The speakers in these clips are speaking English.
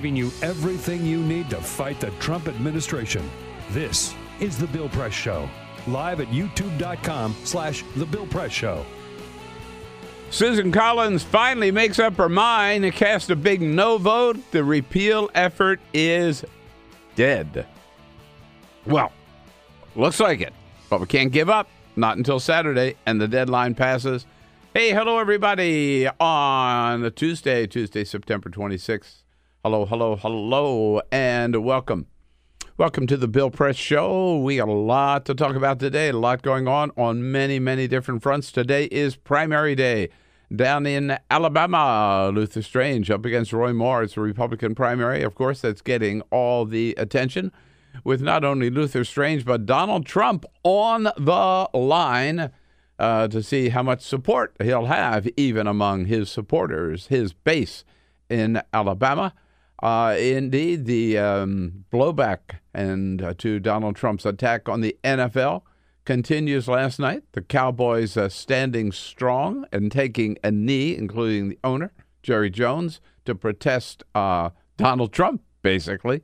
Giving you everything you need to fight the Trump administration. This is The Bill Press Show, live at youtube.com slash The Bill Press Show. Susan Collins finally makes up her mind and cast a big no vote. The repeal effort is dead. Well, looks like it, but we can't give up. Not until Saturday, and the deadline passes. Hey, hello, everybody, on Tuesday, Tuesday, September 26th. Hello, hello, hello, and welcome. Welcome to the Bill Press Show. We got a lot to talk about today, a lot going on on many, many different fronts. Today is primary day down in Alabama. Luther Strange up against Roy Moore. It's a Republican primary, of course, that's getting all the attention with not only Luther Strange, but Donald Trump on the line uh, to see how much support he'll have, even among his supporters, his base in Alabama. Uh, indeed, the um, blowback and uh, to Donald Trump's attack on the NFL continues last night. The Cowboys uh, standing strong and taking a knee, including the owner Jerry Jones, to protest uh, Donald Trump, basically,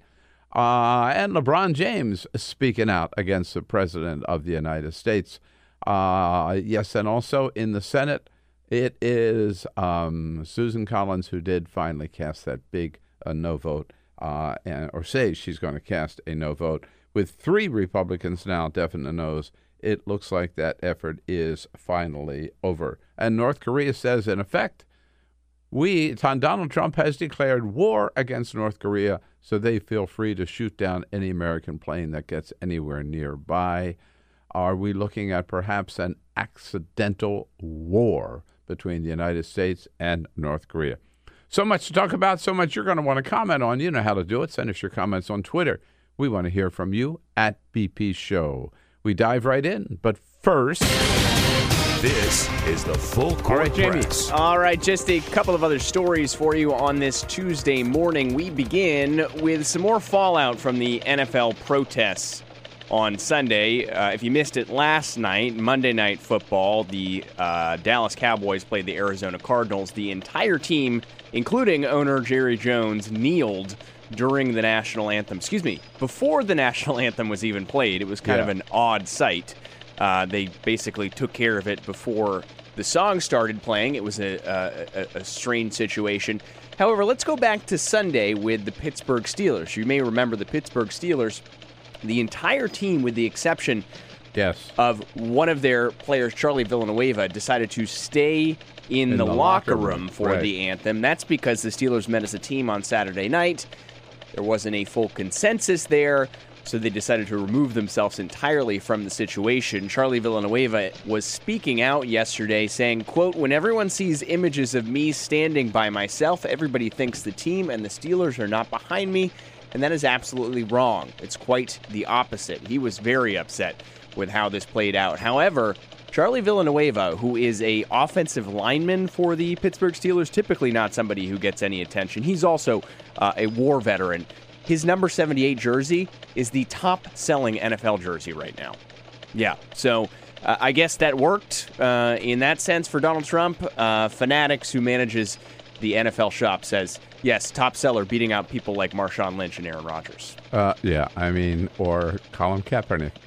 uh, and LeBron James speaking out against the president of the United States. Uh, yes, and also in the Senate, it is um, Susan Collins who did finally cast that big a no vote, uh, and, or say she's going to cast a no vote. With three Republicans now definite no's, it looks like that effort is finally over. And North Korea says, in effect, we, Donald Trump has declared war against North Korea, so they feel free to shoot down any American plane that gets anywhere nearby. Are we looking at perhaps an accidental war between the United States and North Korea? So much to talk about, so much you're going to want to comment on. You know how to do it. Send us your comments on Twitter. We want to hear from you at BP Show. We dive right in, but first. This is the full court All right, Jamie. press. All right, just a couple of other stories for you on this Tuesday morning. We begin with some more fallout from the NFL protests on Sunday. Uh, if you missed it last night, Monday Night Football, the uh, Dallas Cowboys played the Arizona Cardinals. The entire team, including owner Jerry Jones, kneeled during the national anthem. Excuse me, before the national anthem was even played. It was kind Yeah. of an odd sight. Uh, they basically took care of it before the song started playing. It was a, a, a, a strange situation. However, let's go back to Sunday with the Pittsburgh Steelers. You may remember the Pittsburgh Steelers. The entire team, with the exception Yes. of one of their players, Charlie Villanueva, decided to stay in, In the, the locker locker room room, for right. the anthem. That's because the Steelers met as a team on Saturday night. There wasn't a full consensus there, so they decided to remove themselves entirely from the situation. Charlie Villanueva was speaking out yesterday saying, quote, "When everyone sees images of me standing by myself, everybody thinks the team and the Steelers are not behind me." And that is absolutely wrong. It's quite the opposite. He was very upset with how this played out. However, Charlie Villanueva, who is a offensive lineman for the Pittsburgh Steelers, typically not somebody who gets any attention. He's also uh, a war veteran. His number 78 jersey is the top selling NFL jersey right now. Yeah, so uh, I guess that worked uh, in that sense for Donald Trump. Uh, Fanatics, who manages the NFL shop, says yes, top seller, beating out people like Marshawn Lynch and Aaron Rodgers. Uh, yeah, I mean, or Colin Kaepernick.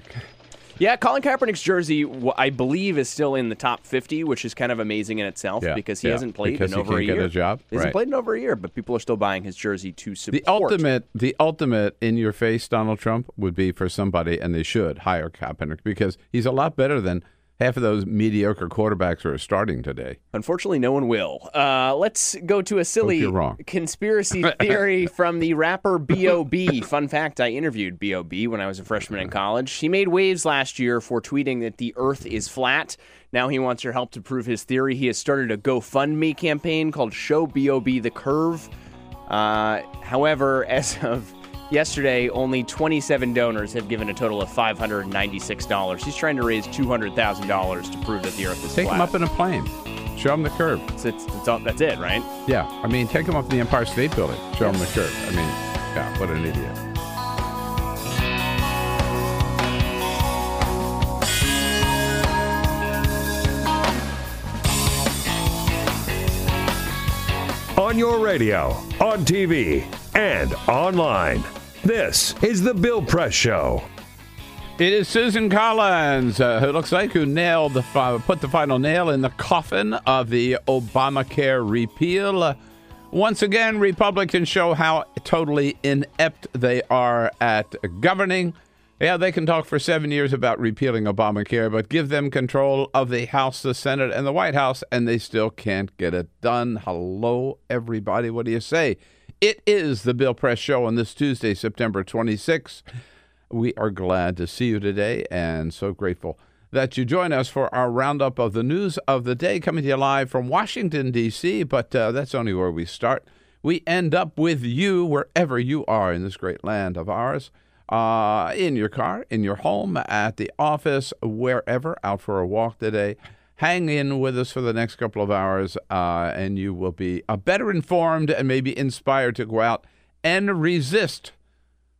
Yeah, Colin Kaepernick's jersey, I believe, is still in the top 50, which is kind of amazing in itself Yeah, because he yeah, hasn't played in over a year. a job, He hasn't right. played in over a year, but people are still buying his jersey to support. The ultimate, the ultimate in your face Donald Trump would be for somebody, and they should hire Kaepernick because he's a lot better than half of those mediocre quarterbacks are starting today. Unfortunately, no one will. Uh, let's go to a silly wrong. conspiracy theory from the rapper B.O.B. Fun fact I interviewed B.O.B. when I was a freshman in college. He made waves last year for tweeting that the earth is flat. Now he wants your help to prove his theory. He has started a GoFundMe campaign called Show B.O.B. the Curve. Uh, however, as of yesterday, only 27 donors have given a total of $596. He's trying to raise $200,000 to prove that the earth is Take flat. him up in a plane, show him the curve. It's, it's, it's all, that's it, right? Yeah, I mean, take him up to the Empire State Building, show him the curve. I mean, yeah, what an idiot. On your radio, on TV, and online. This is The Bill Press Show. It is Susan Collins, uh, who looks like who nailed the put the final nail in the coffin of the Obamacare repeal. Once again, Republicans show how totally inept they are at governing. Yeah, they can talk for seven years about repealing Obamacare, but give them control of the House, the Senate, and the White House, and they still can't get it done. Hello, everybody. What do you say? It is the Bill Press Show on this Tuesday, September 26th. We are glad to see you today and so grateful that you join us for our roundup of the news of the day coming to you live from Washington, D.C., but uh, that's only where we start. We end up with you wherever you are in this great land of ours. Uh, in your car, in your home, at the office, wherever, out for a walk today. Hang in with us for the next couple of hours, uh, and you will be uh, better informed and maybe inspired to go out and resist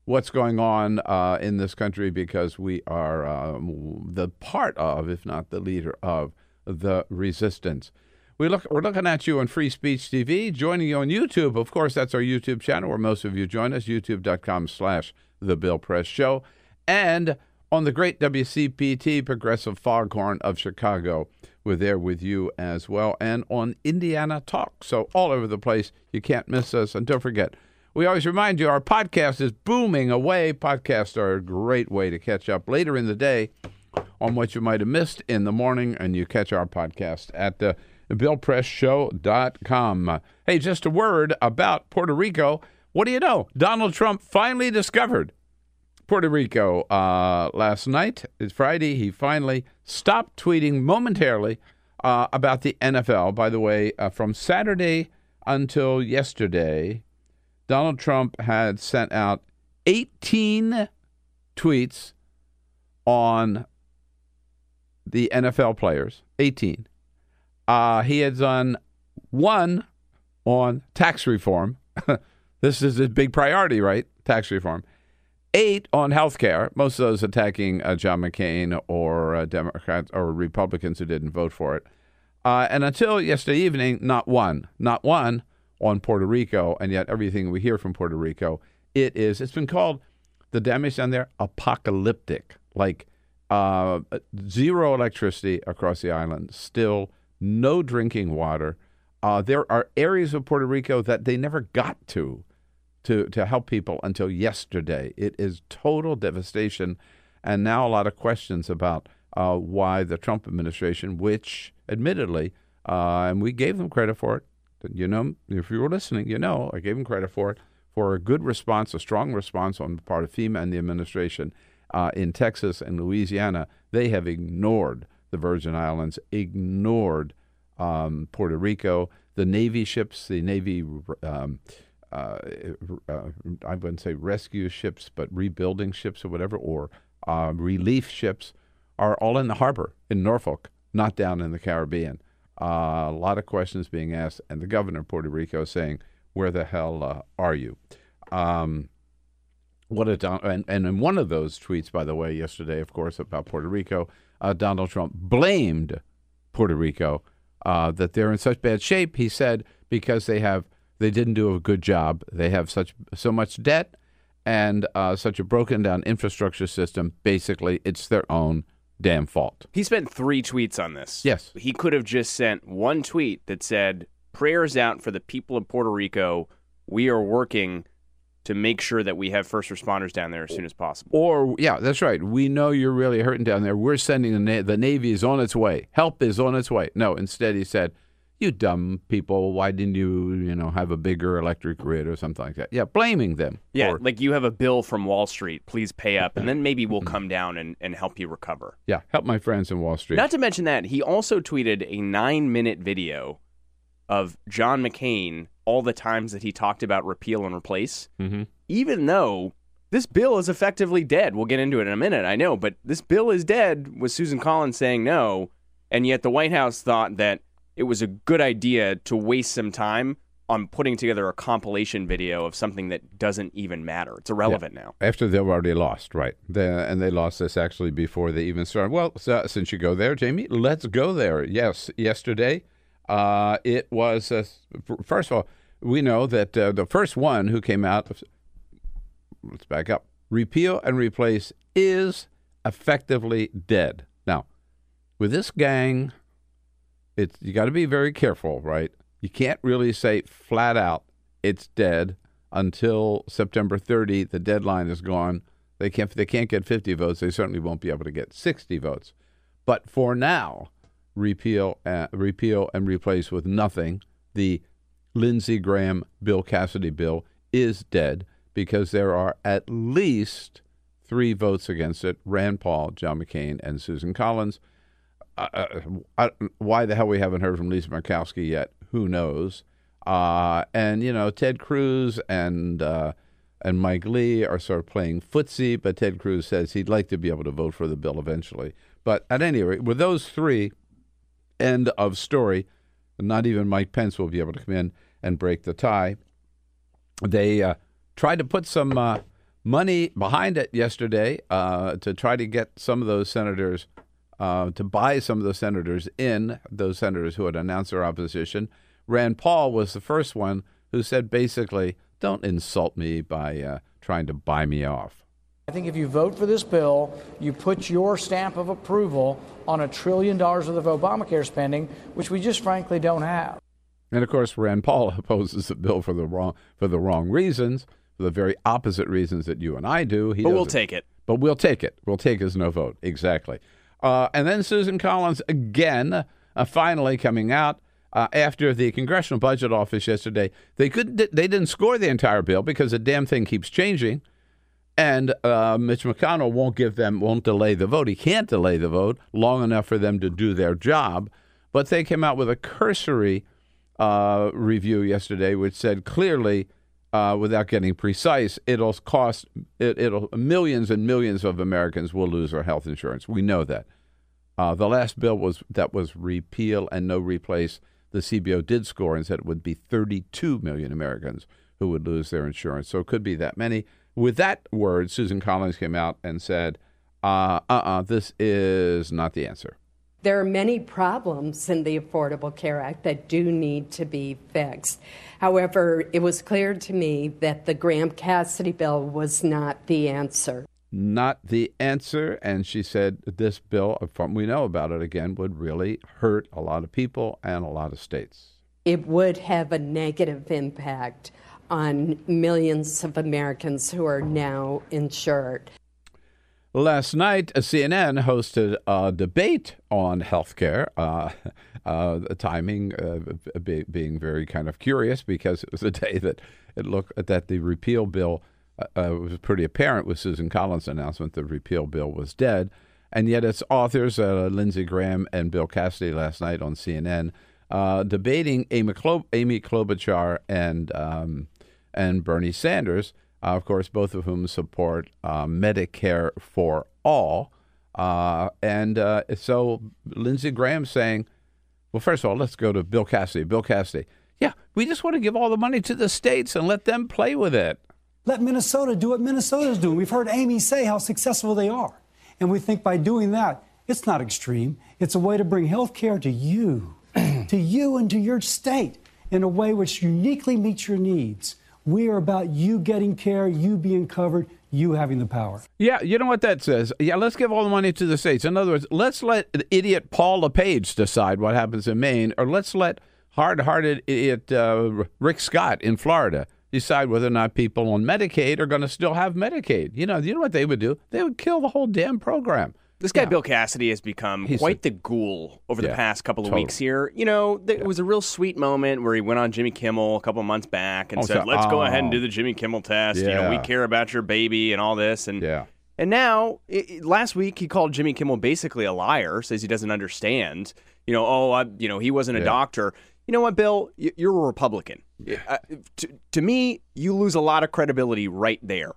what's going on uh, in this country because we are um, the part of, if not the leader of, the resistance. We look, we're looking at you on Free Speech TV, joining you on YouTube. Of course, that's our YouTube channel where most of you join us, youtube.com slash The Bill Press Show. And on the great WCPT Progressive Foghorn of Chicago. We're there with you as well. And on Indiana Talk. So all over the place. You can't miss us. And don't forget, we always remind you our podcast is booming away. Podcasts are a great way to catch up later in the day on what you might have missed in the morning, and you catch our podcast at uh, BillPressShow.com. Hey, just a word about Puerto Rico. What do you know? Donald Trump finally discovered Puerto Rico uh, last night. It's Friday. He finally stopped tweeting momentarily uh, about the NFL. By the way, uh, from Saturday until yesterday, Donald Trump had sent out 18 tweets on the NFL players. 18. Uh, he had done one on tax reform. this is his big priority, right? Tax reform. Eight on health care, most of those attacking uh, John McCain or uh, Democrats or Republicans who didn't vote for it. Uh, and until yesterday evening, not one, not one on Puerto Rico. And yet, everything we hear from Puerto Rico, it is, it's been called the damage down there apocalyptic. Like uh, zero electricity across the island, still no drinking water. Uh, there are areas of Puerto Rico that they never got to to to help people until yesterday. It is total devastation, and now a lot of questions about uh, why the Trump administration, which admittedly, uh, and we gave them credit for it. You know, if you were listening, you know, I gave them credit for it for a good response, a strong response on the part of FEMA and the administration uh, in Texas and Louisiana. They have ignored the Virgin Islands, ignored um, Puerto Rico, the Navy ships, the Navy. Um, uh, uh, I wouldn't say rescue ships, but rebuilding ships or whatever, or uh, relief ships, are all in the harbor in Norfolk, not down in the Caribbean. Uh, a lot of questions being asked, and the governor of Puerto Rico saying, "Where the hell uh, are you?" Um, what a don- and, and in one of those tweets, by the way, yesterday, of course, about Puerto Rico, uh, Donald Trump blamed Puerto Rico that they're in such bad shape. He said because they have they didn't do a good job. They have such so much debt, and uh, such a broken down infrastructure system, basically, it's their own damn fault. He spent three tweets on this. Yes. He could have just sent one tweet that said, Prayers out for the people of Puerto Rico. We are working to make sure that we have first responders down there as soon as possible. Or, yeah, that's right. We know you're really hurting down there. We're sending the, Na- the Navy is on its way. Help is on its way. No, instead he said, you dumb people, why didn't you, you know, have a bigger electric grid or something like that? Yeah, blaming them. Yeah, for- like you have a bill from Wall Street, please pay up, and then maybe we'll come down and, and help you recover. yeah, help my friends in Wall Street. Not to mention that, he also tweeted a nine minute video of John McCain, all the times that he talked about repeal and replace, Mhm. even though this bill is effectively dead. We'll get into it in a minute, I know, but this bill is dead with Susan Collins saying no, and yet the White House thought that it was a good idea to waste some time on putting together a compilation video of something that doesn't even matter. It's irrelevant now. After they've already lost, right? They, and they lost this actually before they even started. Well, so, since you go there, Jamie, let's go there. Yes, yesterday, uh, it was, uh, first of all, we know that uh, the first one who came out, let's back up, repeal and replace is effectively dead. Now, with this gang, it's you got to be very careful, right? You can't really say flat out it's dead until September 30. The deadline is gone. They can't they can't get 50 votes. They certainly won't be able to get 60 votes. But for now, repeal uh, repeal and replace with nothing. The Lindsey Graham Bill Cassidy bill is dead because there are at least three votes against it: Rand Paul, John McCain, and Susan Collins I, why the hell we haven't heard from Lisa Murkowski yet? Who knows? Uh, and you know, Ted Cruz and uh, and Mike Lee are sort of playing footsie, but Ted Cruz says he'd like to be able to vote for the bill eventually. But at any rate, with those three, end of story. Not even Mike Pence will be able to come in and break the tie. They uh, tried to put some uh, money behind it yesterday uh, to try to get some of those senators uh, to buy some of the senators in, those senators who had announced their opposition. Rand Paul was the first one who said basically, don't insult me by uh, trying to buy me off. I think if you vote for this bill, you put your stamp of approval on a trillion dollars worth of Obamacare spending, which we just frankly don't have. And of course, Rand Paul opposes the bill for the wrong for the wrong reasons, for the very opposite reasons that you and I do. He But we'll take it. But we'll take it. We'll take his no vote. Exactly. Uh, and then Susan Collins again, uh, finally coming out uh, after the Congressional Budget Office yesterday. They couldn't. They didn't score the entire bill because the damn thing keeps changing, and uh, Mitch McConnell won't give them, won't delay the vote. He can't delay the vote long enough for them to do their job. But they came out with a cursory uh, review yesterday, which said clearly, uh, without getting precise, it'll cost it, it'll millions and millions of Americans will lose their health insurance. We know that. Uh, the last bill was that was repeal and no replace. The CBO did score and said it would be 32 million Americans who would lose their insurance. So it could be that many. With that word, Susan Collins came out and said, uh, uh-uh, this is not the answer. There are many problems in the Affordable Care Act that do need to be fixed. However, it was clear to me that the Graham Cassidy bill was not the answer. Not the answer. And she said this bill, from we know about it again, would really hurt a lot of people and a lot of states. It would have a negative impact on millions of Americans who are now insured. Last night, uh, CNN hosted a debate on healthcare. Uh, uh, the timing uh, be, being very kind of curious because it was a day that it looked that the repeal bill uh, uh, was pretty apparent with Susan Collins' announcement the repeal bill was dead, and yet its authors, Lindsey Graham and Bill Cassidy, last night on CNN, debating Amy, Amy Klobuchar and um, and Bernie Sanders uh, of course, both of whom support uh, Medicare for all. Uh, and uh, so Lindsey Graham saying, well, first of all, let's go to Bill Cassidy. Bill Cassidy, yeah, we just want to give all the money to the states and let them play with it. Let Minnesota do what Minnesota's doing. We've heard Amy say how successful they are. And we think by doing that, it's not extreme. It's a way to bring health care to you, to you and to your state in a way which uniquely meets your needs. We are about you getting care, you being covered, you having the power. Yeah, you know what that says? Yeah, let's give all the money to the states. In other words, let's let idiot Paul LePage decide what happens in Maine, or let's let hard-hearted idiot uh, Rick Scott in Florida decide whether or not people on Medicaid are going to still have Medicaid. You know, you know what they would do? They would kill the whole damn program. This guy Yeah. Bill Cassidy has become He's quite a- the ghoul over the past couple of totally. weeks here. You know, it was a real sweet moment where he went on Jimmy Kimmel a couple of months back and Oh, said, so- "Let's go ahead and oh. do the Jimmy Kimmel test. You know, we care about your baby and all this." And Yeah. and now, i i- last week he called Jimmy Kimmel basically a liar, says he doesn't understand. You know, oh, I, you know, he wasn't a doctor. You know what, Bill? You're a Republican. Uh, to, to me, you lose a lot of credibility right there.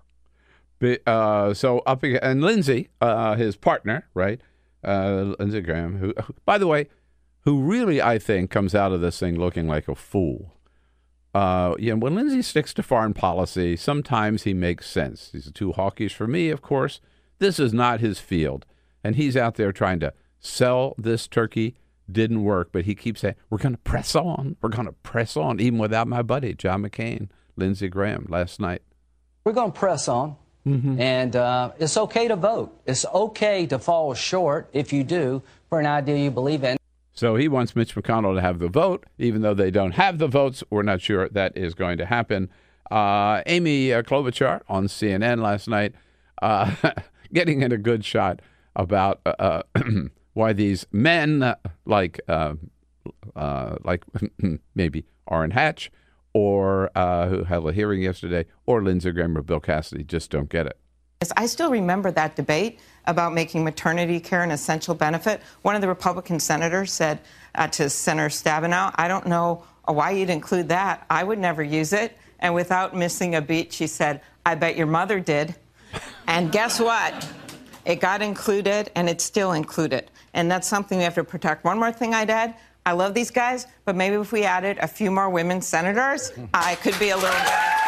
Uh, so up and Lindsey, uh, his partner, right, uh, Lindsey Graham, who, by the way, who really I think comes out of this thing looking like a fool. Uh, yeah, when Lindsey sticks to foreign policy, sometimes he makes sense. He's too hawkish for me, of course. This is not his field, and he's out there trying to sell this turkey. Didn't work, but he keeps saying, "We're going to press on. We're going to press on," even without my buddy John McCain, Lindsey Graham last night. We're going to press on. And uh, it's okay to vote. It's okay to fall short if you do for an idea you believe in. So he wants Mitch McConnell to have the vote, even though they don't have the votes. We're not sure that is going to happen. Uh, Amy uh, Klobuchar on CNN last night, uh, getting in a good shot about uh, uh, why these men uh, like uh, uh, like maybe Orrin Hatch or uh, who held a hearing yesterday, or Lindsey Graham or Bill Cassidy just don't get it. I still remember that debate about making maternity care an essential benefit. One of the Republican senators said uh, to Senator Stabenow, I don't know why you'd include that. I would never use it. And without missing a beat, she said, I bet your mother did. And guess what? It got included and it's still included. And that's something we have to protect. One more thing I'd add I love these guys, but maybe if we added a few more women senators, I could be a little better.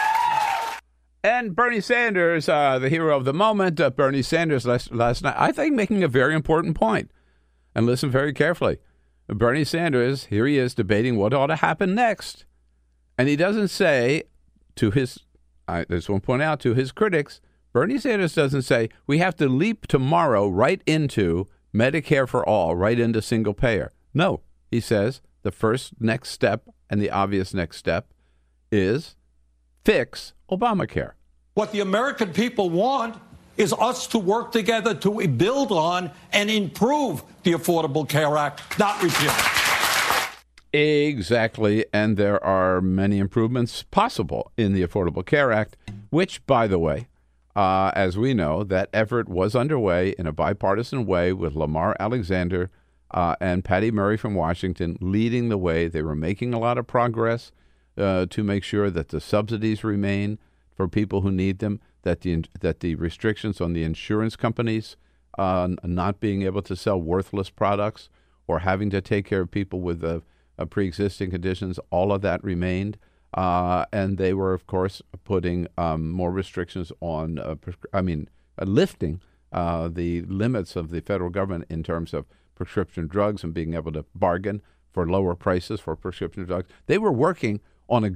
And Bernie Sanders, uh, the hero of the moment, uh, Bernie Sanders last, last night, I think making a very important point. And listen very carefully. Bernie Sanders, here he is debating what ought to happen next. And he doesn't say to his, I just want to point out to his critics, Bernie Sanders doesn't say we have to leap tomorrow right into Medicare for all, right into single payer. No, he says the first next step and the obvious next step is fix Obamacare. What the American people want is us to work together to build on and improve the Affordable Care Act, not repeal it. Exactly. And there are many improvements possible in the Affordable Care Act, which, by the way, uh, as we know, that effort was underway in a bipartisan way with Lamar Alexander uh, and Patty Murray from Washington leading the way. They were making a lot of progress uh, to make sure that the subsidies remain for people who need them, that the that the restrictions on the insurance companies uh, not being able to sell worthless products or having to take care of people with uh, uh, pre-existing conditions, all of that remained. Uh, and they were, of course, putting um, more restrictions on, I mean, lifting the limits of the federal government in terms of prescription drugs and being able to bargain for lower prices for prescription drugs. They were working on a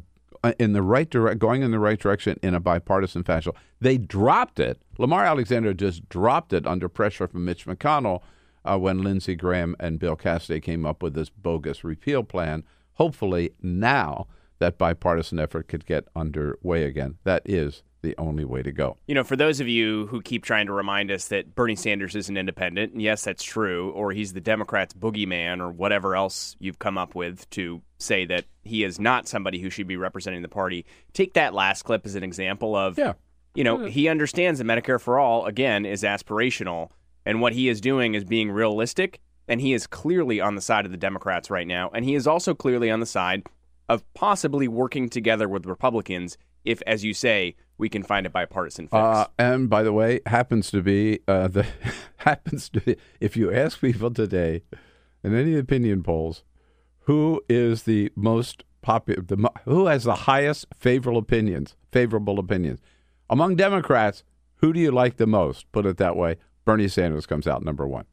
uh, in the right direct, going in the right direction in a bipartisan fashion. They dropped it. Lamar Alexander just dropped it under pressure from Mitch McConnell uh, when Lindsey Graham and Bill Cassidy came up with this bogus repeal plan. Hopefully, now that bipartisan effort could get underway again. That is the only way to go. You know, for those of you who keep trying to remind us that Bernie Sanders is an independent, and yes, that's true, or he's the Democrats' boogeyman, or whatever else you've come up with to say that he is not somebody who should be representing the party, take that last clip as an example of, Yeah. you know, he understands that Medicare for all, again, is aspirational, and what he is doing is being realistic, and he is clearly on the side of the Democrats right now, and he is also clearly on the side of possibly working together with Republicans if, as you say, we can find a bipartisan fix. Uh, and by the way, happens to be uh, the happens to be if you ask people today in any opinion polls, who is the most popular, the who has the highest favorable opinions, favorable opinions among Democrats? Who do you like the most? Put it that way. Bernie Sanders comes out number one.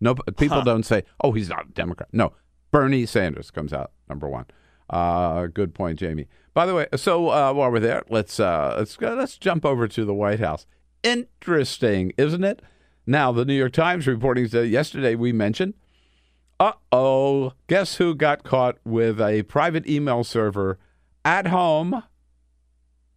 No, people don't say, "Oh, he's not a Democrat." No, Bernie Sanders comes out number one. Uh, good point, Jamie. By the way, so uh, while we're there, let's uh, let's let's jump over to the White House. Interesting, isn't it? Now, the New York Times reporting that yesterday we mentioned. Uh oh, guess who got caught with a private email server at home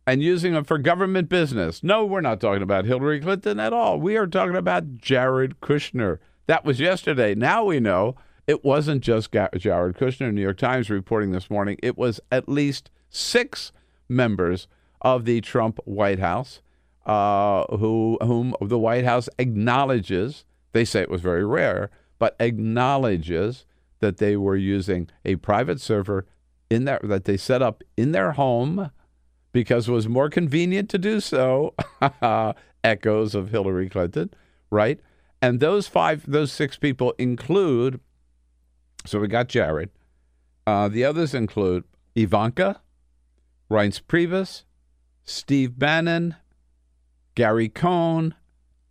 and using them for government business? No, we're not talking about Hillary Clinton at all. We are talking about Jared Kushner. That was yesterday. Now we know it wasn't just Jared Kushner. New York Times reporting this morning. It was at least six members of the Trump White House uh, who whom the White House acknowledges. They say it was very rare, but acknowledges that they were using a private server in that that they set up in their home because it was more convenient to do so. Echoes of Hillary Clinton, right? And those five, those six people include so we got Jared. Uh, the others include Ivanka, Reince Priebus, Steve Bannon, Gary Cohn,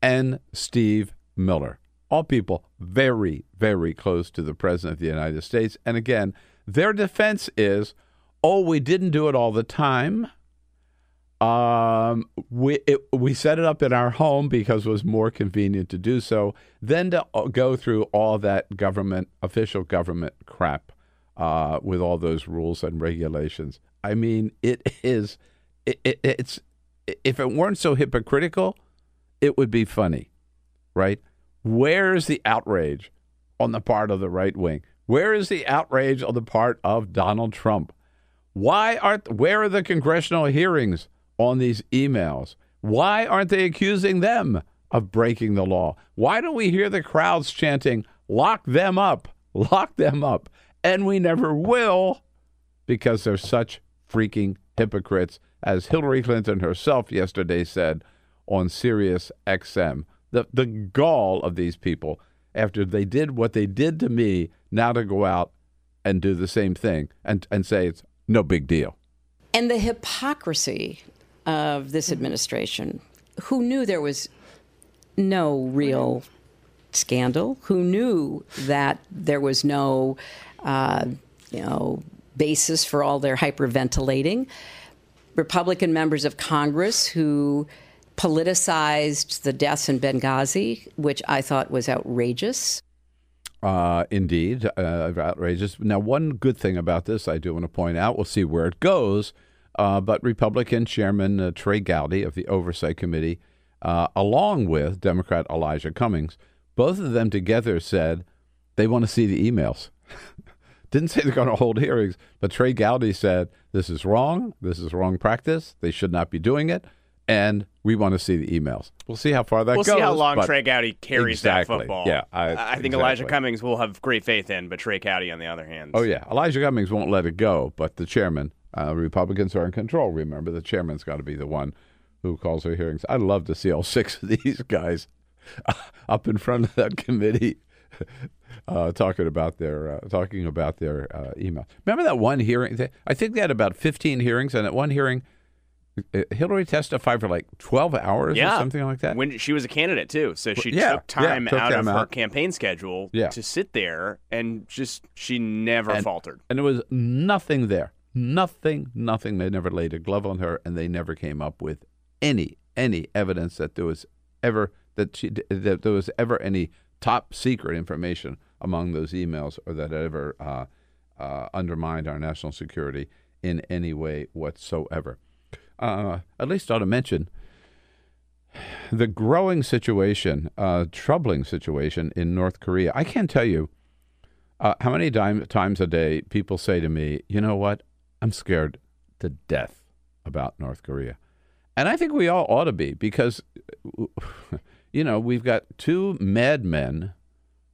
and Steve Miller. All people very, very close to the President of the United States. And again, their defense is oh, we didn't do it all the time. Um, we it, we set it up in our home because it was more convenient to do so than to uh, go through all that government official government crap uh, with all those rules and regulations. I mean, it is it, it, it's if it weren't so hypocritical, it would be funny, right? Where is the outrage on the part of the right wing? Where is the outrage on the part of Donald Trump? Why aren't where are the congressional hearings? on these emails. Why aren't they accusing them of breaking the law? Why don't we hear the crowds chanting, lock them up, lock them up? And we never will because they're such freaking hypocrites, as Hillary Clinton herself yesterday said on Sirius XM. The, the gall of these people after they did what they did to me, now to go out and do the same thing and, and say it's no big deal. And the hypocrisy of this administration who knew there was no real scandal, who knew that there was no, uh, you know, basis for all their hyperventilating. Republican members of Congress who politicized the deaths in Benghazi, which I thought was outrageous. Uh, indeed, uh, outrageous. Now, one good thing about this, I do want to point out, we'll see where it goes. Uh, but Republican Chairman uh, Trey Gowdy of the Oversight Committee, uh, along with Democrat Elijah Cummings, both of them together said they want to see the emails. Didn't say they're going to hold hearings, but Trey Gowdy said this is wrong. This is wrong practice. They should not be doing it. And we want to see the emails. We'll see how far that we'll goes. We'll see how long Trey Gowdy carries exactly. that football. Yeah, I, I think exactly. Elijah Cummings will have great faith in, but Trey Gowdy, on the other hand. Oh, yeah. Elijah Cummings won't let it go, but the chairman uh, Republicans are in control. Remember, the chairman's got to be the one who calls the hearings. I'd love to see all six of these guys up in front of that committee uh, talking about their uh, talking about their uh, email. Remember that one hearing? I think they had about fifteen hearings, and at one hearing, uh, Hillary testified for like twelve hours yeah. or something like that. When she was a candidate too, so she yeah, took time yeah, took out time of her campaign schedule to sit there and just she never and, faltered. and there was nothing there. Nothing, nothing. They never laid a glove on her, and they never came up with any any evidence that there was ever that she that there was ever any top secret information among those emails, or that ever uh, uh, undermined our national security in any way whatsoever. Uh, at least I ought to mention the growing situation, uh, troubling situation in North Korea. I can't tell you uh, how many time, times a day people say to me, "You know what? I'm scared to death about North Korea. And I think we all ought to be because, you know, we've got two madmen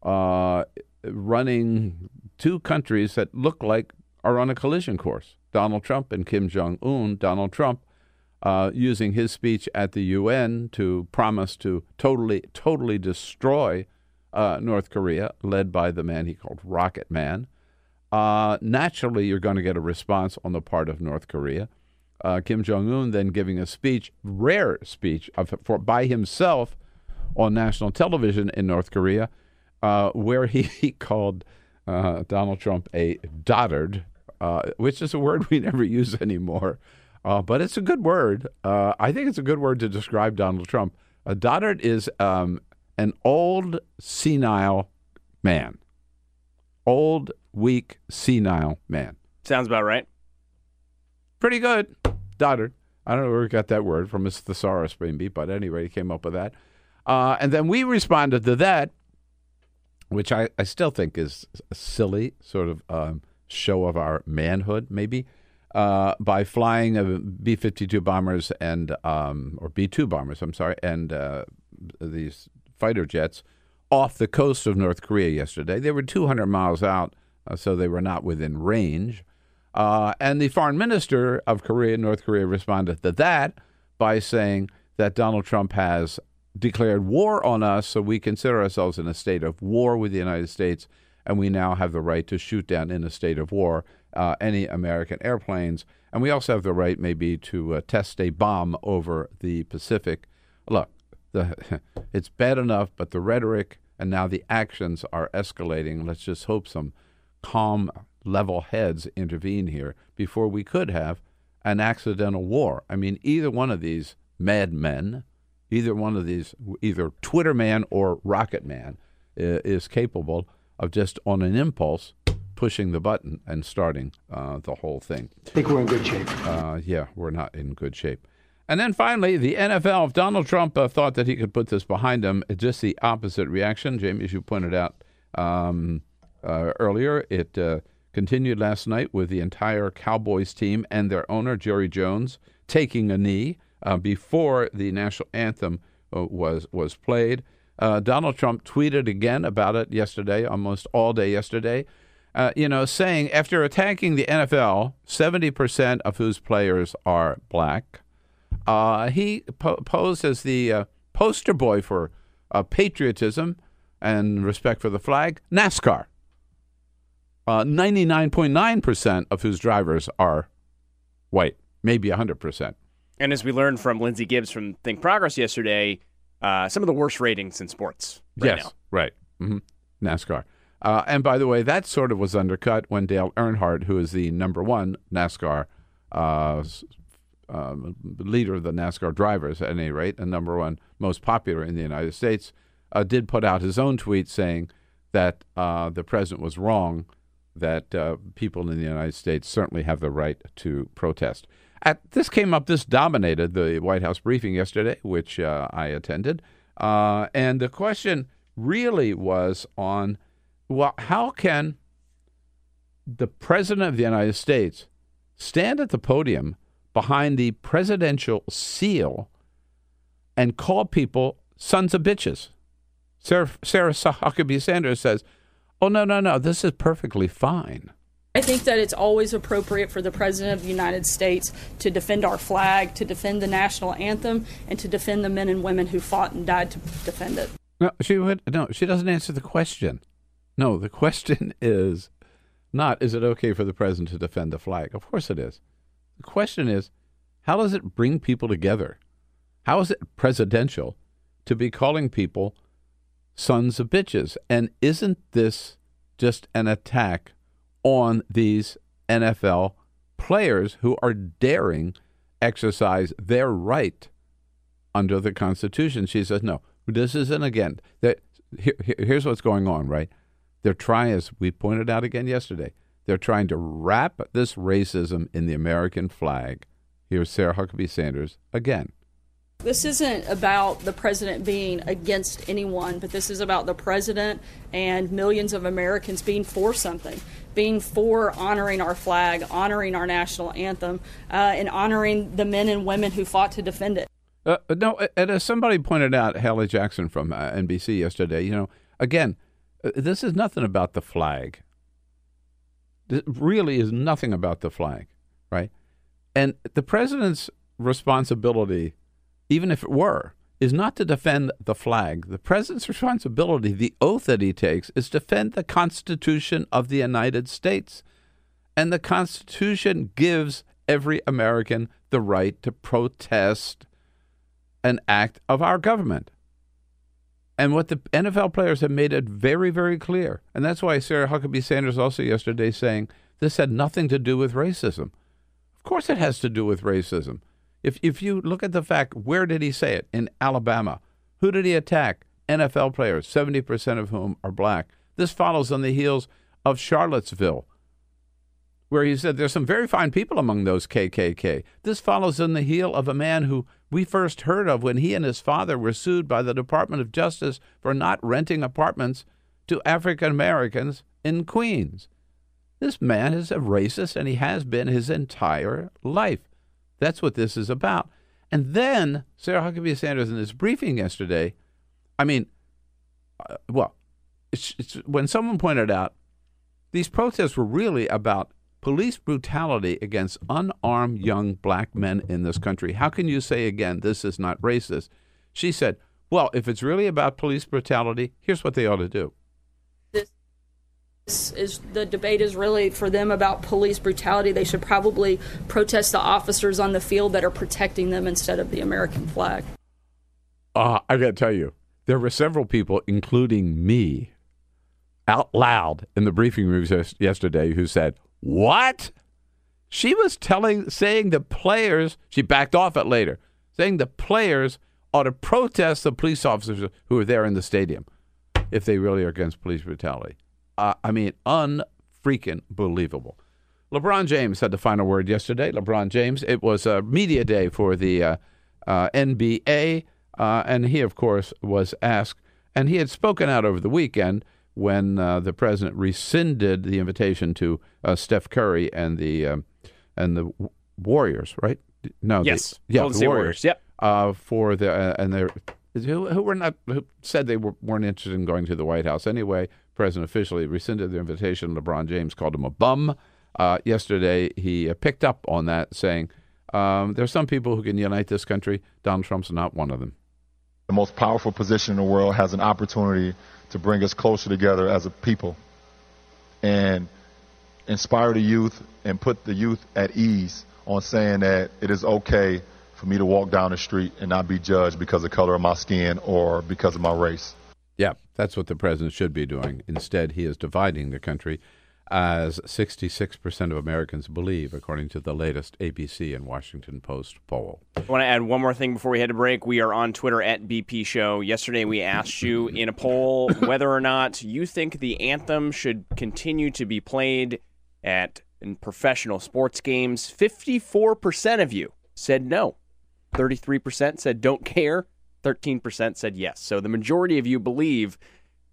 uh, running two countries that look like are on a collision course Donald Trump and Kim Jong un. Donald Trump uh, using his speech at the UN to promise to totally, totally destroy uh, North Korea, led by the man he called Rocket Man uh, naturally you're going to get a response on the part of North Korea. Uh, Kim Jong Un then giving a speech, rare speech of, for by himself on national television in North Korea, uh, where he, he called uh, Donald Trump a dotard, uh, which is a word we never use anymore. Uh, but it's a good word. Uh, I think it's a good word to describe Donald Trump. Uh, dotard is um, an old, senile man. Old, weak, senile man. Sounds about right. Pretty good. dotard. I don't know where we got that word from his thesaurus, maybe, but anyway, he came up with that. Uh, and then we responded to that, which I, I still think is a silly sort of um, show of our manhood, maybe, uh, by flying B 52 bombers and, um, or B 2 bombers, I'm sorry, and uh, these fighter jets off the coast of North Korea yesterday. They were 200 miles out, uh, so they were not within range. Uh, and the foreign minister of Korea, North Korea, responded to that by saying that Donald Trump has declared war on us, so we consider ourselves in a state of war with the United States, and we now have the right to shoot down in a state of war uh, any American airplanes. And we also have the right, maybe, to uh, test a bomb over the Pacific. Look, the, it's bad enough, but the rhetoric and now the actions are escalating. Let's just hope some calm level heads intervene here before we could have an accidental war. I mean, either one of these madmen, either one of these, either Twitter man or Rocket Man, is capable of just on an impulse pushing the button and starting uh, the whole thing. I think we're in good shape. Uh, yeah, we're not in good shape. And then finally, the NFL. If Donald Trump uh, thought that he could put this behind him, just the opposite reaction. Jamie, as you pointed out um, uh, earlier, it uh, continued last night with the entire Cowboys team and their owner, Jerry Jones, taking a knee uh, before the national anthem uh, was, was played. Uh, Donald Trump tweeted again about it yesterday, almost all day yesterday. Uh, you know, saying after attacking the NFL, 70% of whose players are black, uh, he po- posed as the uh, poster boy for patriotism and respect for the flag, NASCAR. 99.9% of whose drivers are white, maybe 100%. And as we learned from Lindsey Gibbs from Think Progress yesterday, uh, some of the worst ratings in sports right yes, now. right. Mm-hmm. NASCAR. Uh, and by the way, that sort of was undercut when Dale Earnhardt, who is the number one NASCAR uh, um, leader of the NASCAR drivers, at any rate, and number one most popular in the United States, uh, did put out his own tweet saying that uh, the president was wrong that uh, people in the United States certainly have the right to protest. At, this came up, this dominated the White House briefing yesterday, which uh, I attended. Uh, and the question really was on well, how can the President of the United States stand at the podium behind the presidential seal and call people sons of bitches? Sarah, Sarah Huckabee Sanders says, Oh, no, no, no. This is perfectly fine. I think that it's always appropriate for the President of the United States to defend our flag, to defend the national anthem, and to defend the men and women who fought and died to defend it. No, she would, no, she doesn't answer the question. No, the question is not is it okay for the president to defend the flag? Of course it is. The question is how does it bring people together? How is it presidential to be calling people sons of bitches. And isn't this just an attack on these NFL players who are daring exercise their right under the Constitution? She says, no, this isn't again. That, here, here's what's going on, right? They're trying, as we pointed out again yesterday, they're trying to wrap this racism in the American flag. Here's Sarah Huckabee Sanders again. This isn't about the president being against anyone, but this is about the president and millions of Americans being for something, being for honoring our flag, honoring our national anthem, uh, and honoring the men and women who fought to defend it. Uh, no, and as somebody pointed out, Hallie Jackson from uh, NBC yesterday, you know, again, uh, this is nothing about the flag. This really is nothing about the flag, right? And the president's responsibility even if it were, is not to defend the flag. The president's responsibility, the oath that he takes, is to defend the Constitution of the United States. And the Constitution gives every American the right to protest an act of our government. And what the NFL players have made it very, very clear. And that's why Sarah Huckabee Sanders also yesterday saying this had nothing to do with racism. Of course, it has to do with racism. If if you look at the fact, where did he say it? In Alabama. Who did he attack? NFL players, seventy percent of whom are black. This follows on the heels of Charlottesville, where he said there's some very fine people among those KKK. This follows on the heel of a man who we first heard of when he and his father were sued by the Department of Justice for not renting apartments to African Americans in Queens. This man is a racist, and he has been his entire life. That's what this is about. And then Sarah Huckabee Sanders in this briefing yesterday, I mean, uh, well, it's, it's, when someone pointed out these protests were really about police brutality against unarmed young black men in this country. How can you say again this is not racist? She said, "Well, if it's really about police brutality, here's what they ought to do." Is the debate is really for them about police brutality. They should probably protest the officers on the field that are protecting them instead of the American flag. Uh, I got to tell you, there were several people, including me, out loud in the briefing rooms yesterday who said, What? She was telling, saying the players, she backed off it later, saying the players ought to protest the police officers who are there in the stadium if they really are against police brutality. Uh, I mean, unfreaking believable. LeBron James had the final word yesterday. LeBron James, it was a media day for the uh, uh, NBA, uh, and he, of course, was asked, and he had spoken out over the weekend when uh, the president rescinded the invitation to uh, Steph Curry and the um, and the Warriors, right? No, yes, the, yeah, the Warriors. Warriors, yep. Uh, for the uh, and they who, who were not who said they were, weren't interested in going to the White House anyway. President officially rescinded the invitation. LeBron James called him a bum. Uh, yesterday, he uh, picked up on that, saying, um, are some people who can unite this country. Donald Trump's not one of them." The most powerful position in the world has an opportunity to bring us closer together as a people and inspire the youth and put the youth at ease on saying that it is okay for me to walk down the street and not be judged because of the color of my skin or because of my race. Yeah, that's what the president should be doing. Instead, he is dividing the country, as 66% of Americans believe, according to the latest ABC and Washington Post poll. I want to add one more thing before we head to break. We are on Twitter at BP Show. Yesterday, we asked you in a poll whether or not you think the anthem should continue to be played at in professional sports games. 54% of you said no. 33% said don't care. 13% said yes. So the majority of you believe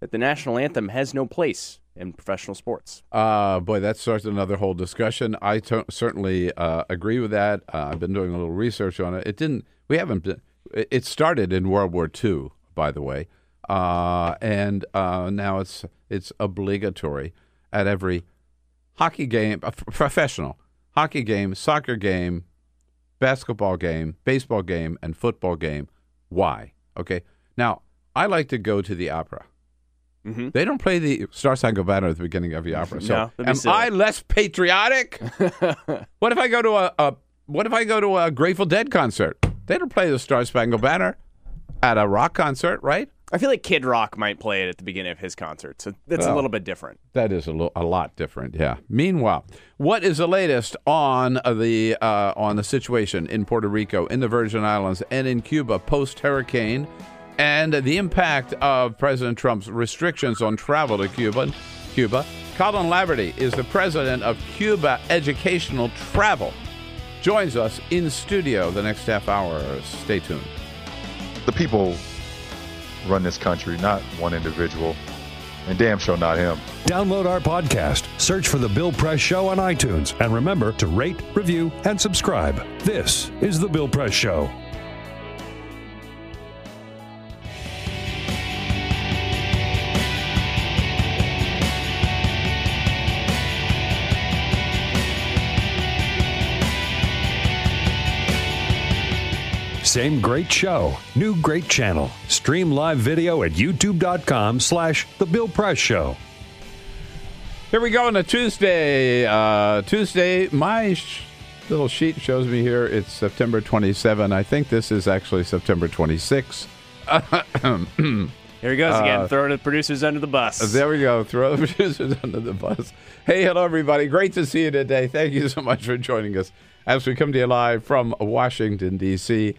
that the national anthem has no place in professional sports. Uh, boy, that starts another whole discussion. I t- certainly uh, agree with that. Uh, I've been doing a little research on it. It didn't. We haven't. Been, it started in World War II, by the way, uh, and uh, now it's it's obligatory at every hockey game, professional hockey game, soccer game, basketball game, baseball game, and football game. Why? Okay. Now, I like to go to the opera. Mm-hmm. They don't play the Star Spangled Banner at the beginning of the opera. So, No, am silly. I less patriotic? what if I go to a, a What if I go to a Grateful Dead concert? They don't play the Star Spangled Banner at a rock concert, right? I feel like Kid Rock might play it at the beginning of his concert, so that's a Oh. little bit different. That is a, lo- a lot different, yeah. Meanwhile, what is the latest on the uh, on the situation in Puerto Rico, in the Virgin Islands, and in Cuba post hurricane, and the impact of President Trump's restrictions on travel to Cuba? Cuba. Collin Laverty is the president of Cuba Educational Travel. Joins us in studio the next half hour. Stay tuned. The people run this country, not one individual, and damn sure not him. Download our podcast, search for The Bill Press Show on iTunes, and remember to rate, review, and subscribe. This is The Bill Press Show. Same great show, new great channel. Stream live video at youtube.com slash The Bill Press Show. Here we go on a Tuesday. Uh, Tuesday, my sh- little sheet shows me here it's September 27. I think this is actually September 26. Here he goes again, Uh, throwing the producers under the bus. There we go. Throw the producers under the bus. Hey, hello, everybody. Great to see you today. Thank you so much for joining us as we come to you live from Washington, D.C.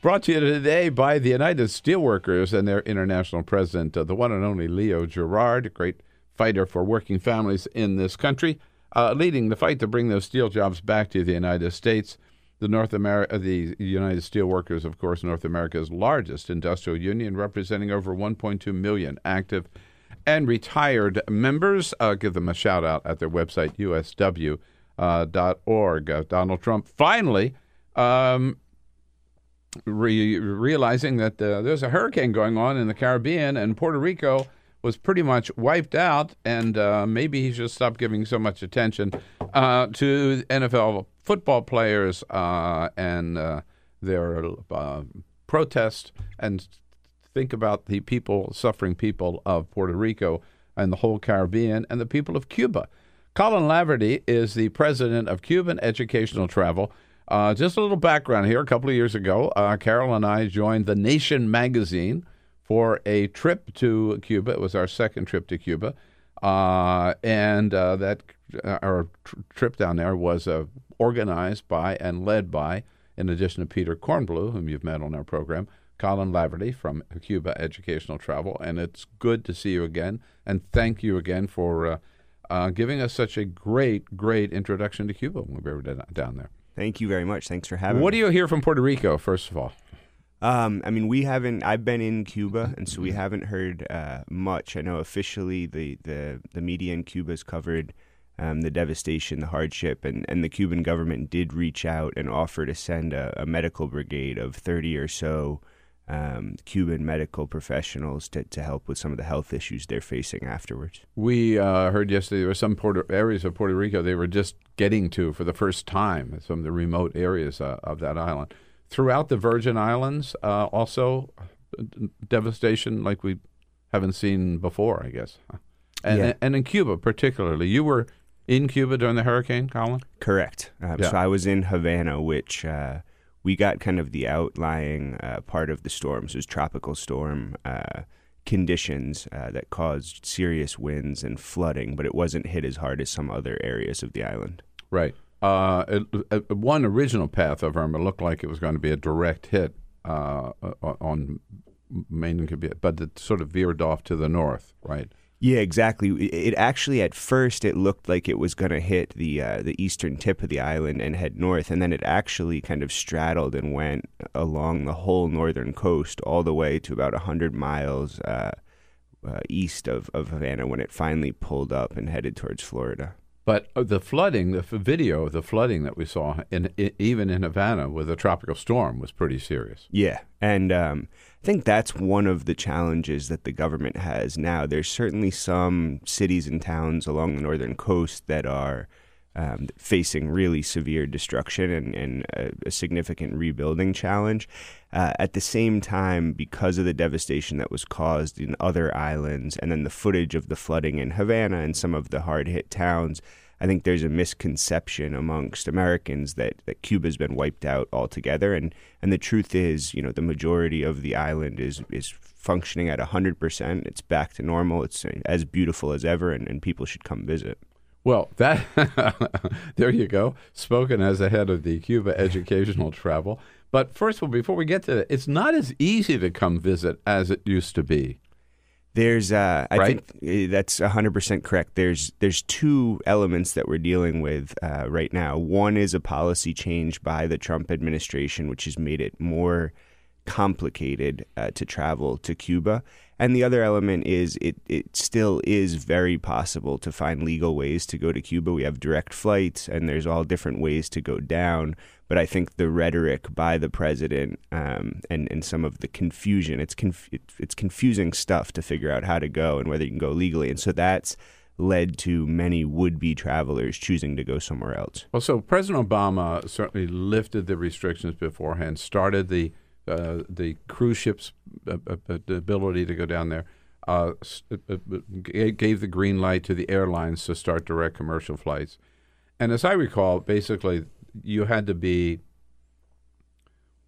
Brought to you today by the United Steelworkers and their international president, uh, the one and only Leo Gerard, a great fighter for working families in this country, uh, leading the fight to bring those steel jobs back to the United States. The North America, the United Steelworkers, of course, North America's largest industrial union, representing over 1.2 million active and retired members. Uh, give them a shout out at their website, usw.org. Uh, Donald Trump finally um, re- realizing that uh, there's a hurricane going on in the Caribbean and Puerto Rico was pretty much wiped out, and uh, maybe he should stop giving so much attention uh, to NFL football players uh, and uh, their uh, protest and think about the people, suffering people of Puerto Rico and the whole Caribbean and the people of Cuba. Collin Laverty is the president of Cuban Educational Travel. Uh, just a little background here. A couple of years ago, uh, Carol and I joined The Nation magazine for a trip to Cuba. It was our second trip to Cuba. Uh, and uh, that uh, our tr- trip down there was uh, organized by and led by, in addition to Peter Kornbluh, whom you've met on our program, Collin Laverty from Cuba Educational Travel. And it's good to see you again. And thank you again for giving us such a great, great introduction to Cuba when we were down there. Thank you very much. Thanks for having me. What me. do you hear from Puerto Rico, first of all? Um, I mean, we haven't. I've been in Cuba, and so we haven't heard uh, much. I know officially the, the, the media in Cuba has covered um, the devastation, the hardship, and, and the Cuban government did reach out and offer to send a, a medical brigade of 30 or so um, Cuban medical professionals to, to help with some of the health issues they're facing afterwards. We uh, heard yesterday there were some Puerto, areas of Puerto Rico they were just getting to for the first time, some of the remote areas uh, of that island. Throughout the Virgin Islands, uh, also uh, devastation like we haven't seen before, I guess. And, Yeah. and in Cuba, particularly. You were in Cuba during the hurricane, Collin? Correct. Um, Yeah. So I was in Havana, which uh, we got kind of the outlying uh, part of the storm. So it was tropical storm uh, conditions uh, that caused serious winds and flooding, but it wasn't hit as hard as some other areas of the island. Right. Uh, it, it, one original path of Irma looked like it was going to be a direct hit uh, on Maine and Quebec, but it sort of veered off to the north, right? Yeah, exactly. It actually at first it looked like it was going to hit the uh, the eastern tip of the island and head north, and then it actually kind of straddled and went along the whole northern coast all the way to about hundred miles uh, uh, east of, of Havana when it finally pulled up and headed towards Florida. But uh, the flooding, the video of the flooding that we saw, in, i even in Havana with a tropical storm, was pretty serious. Yeah, and um, I think that's one of the challenges that the government has now. There's certainly some cities and towns along the northern coast that are um, facing really severe destruction and, and a, a significant rebuilding challenge. Uh, at the same time, because of the devastation that was caused in other islands, and then the footage of the flooding in Havana and some of the hard hit towns, I think there's a misconception amongst Americans that, that Cuba's been wiped out altogether. And, and the truth is, you know, the majority of the island is, is functioning at 100%. It's back to normal. It's uh, as beautiful as ever, and, and people should come visit. Well, that there you go. Spoken as the head of the Cuba Educational Travel. But first of all, before we get to that, it's not as easy to come visit as it used to be. There's, uh, I Right? think that's 100% correct. There's, there's two elements that we're dealing with uh, right now. One is a policy change by the Trump administration, which has made it more complicated uh, to travel to Cuba. And the other element is it, it still is very possible to find legal ways to go to Cuba. We have direct flights, and there's all different ways to go down. But I think the rhetoric by the president um, and, and some of the confusion, it's, conf- it's confusing stuff to figure out how to go and whether you can go legally. And so that's led to many would be travelers choosing to go somewhere else. Well, so President Obama certainly lifted the restrictions beforehand, started the uh, the cruise ships' uh, uh, uh, ability to go down there, uh, gave the green light to the airlines to start direct commercial flights. And as I recall, basically, you had to be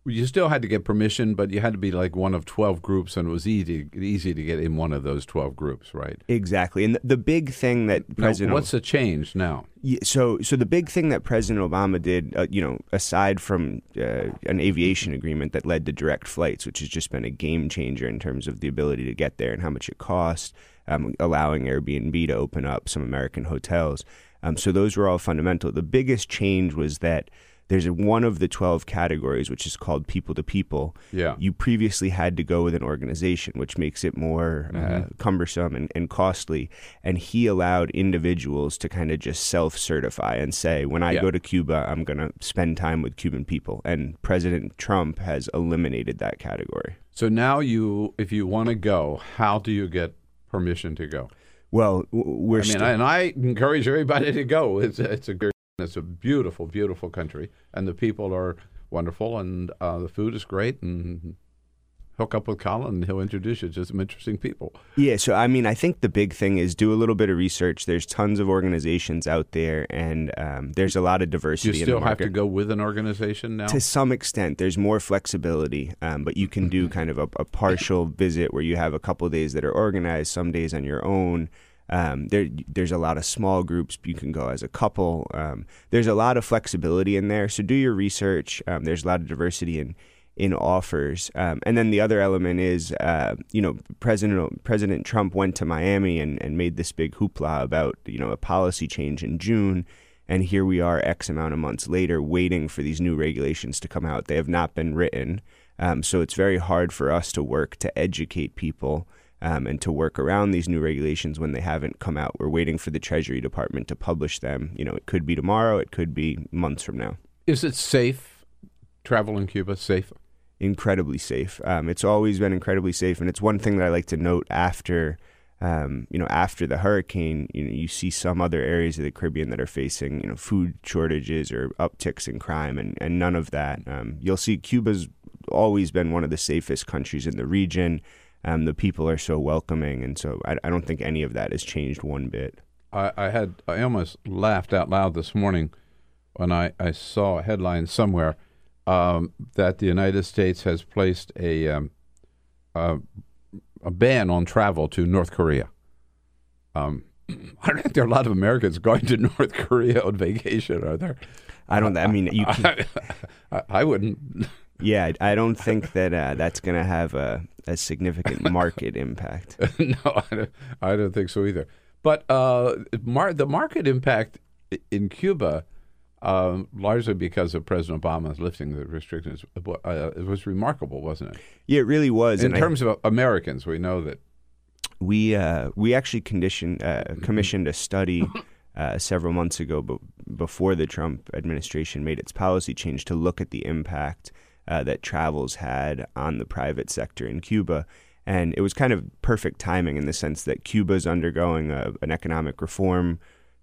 you still had to get permission, but you had to be like one of twelve groups, and it was easy easy to get in one of those twelve groups, right? Exactly. And the, the big thing that Now, President what's the change now? So, so the big thing that President Obama did, uh, you know, aside from uh, an aviation agreement that led to direct flights, which has just been a game changer in terms of the ability to get there and how much it costs, um, allowing Airbnb to open up some American hotels. Um, so those were all fundamental. The biggest change was that there's one of the 12 categories, which is called people to people. Yeah. You previously had to go with an organization, which makes it more uh, Mhm. cumbersome and, and costly. And he allowed individuals to kind of just self certify and say, when I Yeah. go to Cuba, I'm going to spend time with Cuban people. And President Trump has eliminated that category. So now you, if you want to go, how do you get permission to go? Well, we're I mean, still- and I encourage everybody to go. It's it's a good, it's a beautiful, beautiful country, and the people are wonderful, and uh, the food is great. And hook up with Collin, and he'll introduce you to some interesting people. Yeah, so I mean, I think the big thing is do a little bit of research. There's tons of organizations out there, and um, there's a lot of diversity. you in the still have to go with an organization now? To some extent, there's more flexibility, um, but you can do Mm-hmm. kind of a, a partial visit where you have a couple of days that are organized, some days on your own. Um, there, there's a lot of small groups. You can go as a couple. Um, there's a lot of flexibility in there. So do your research. Um, there's a lot of diversity in in offers. Um, and then the other element is, uh, you know, President President Trump went to Miami and, and made this big hoopla about you know a policy change in June. And here we are, X amount of months later, waiting for these new regulations to come out. They have not been written. Um, so it's very hard for us to work to educate people um, and to work around these new regulations when they haven't come out. We're waiting for the Treasury Department to publish them. You know, it could be tomorrow, it could be months from now. Is it safe? Travel in Cuba safe? Incredibly safe. Um, it's always been incredibly safe, and it's one thing that I like to note after. Um, you know, after the hurricane, you know, you see some other areas of the Caribbean that are facing, you know, food shortages or upticks in crime, and, and none of that. Um, you'll see Cuba's always been one of the safest countries in the region. Um, the people are so welcoming, and so I, I don't think any of that has changed one bit. I, I had I almost laughed out loud this morning when I, I saw a headline somewhere um, that the United States has placed a um, a, a ban on travel to North Korea. Um, I don't think there are a lot of Americans going to North Korea on vacation, are there? I don't. I mean, you. Can, I, I wouldn't. yeah, I don't think that uh, that's going to have a, a significant market impact. no, I don't, I don't think so either. But uh, mar- the market impact in Cuba, um, largely because of President Obama's lifting the restrictions, uh, it was remarkable, wasn't it? Yeah, it really was. In and I- terms of Americans, we know that we uh, we actually conditioned uh, commissioned a study uh, several months ago, but before the Trump administration made its policy change to look at the impact uh, that travels had on the private sector in Cuba. And it was kind of perfect timing in the sense that Cuba's undergoing a, an economic reform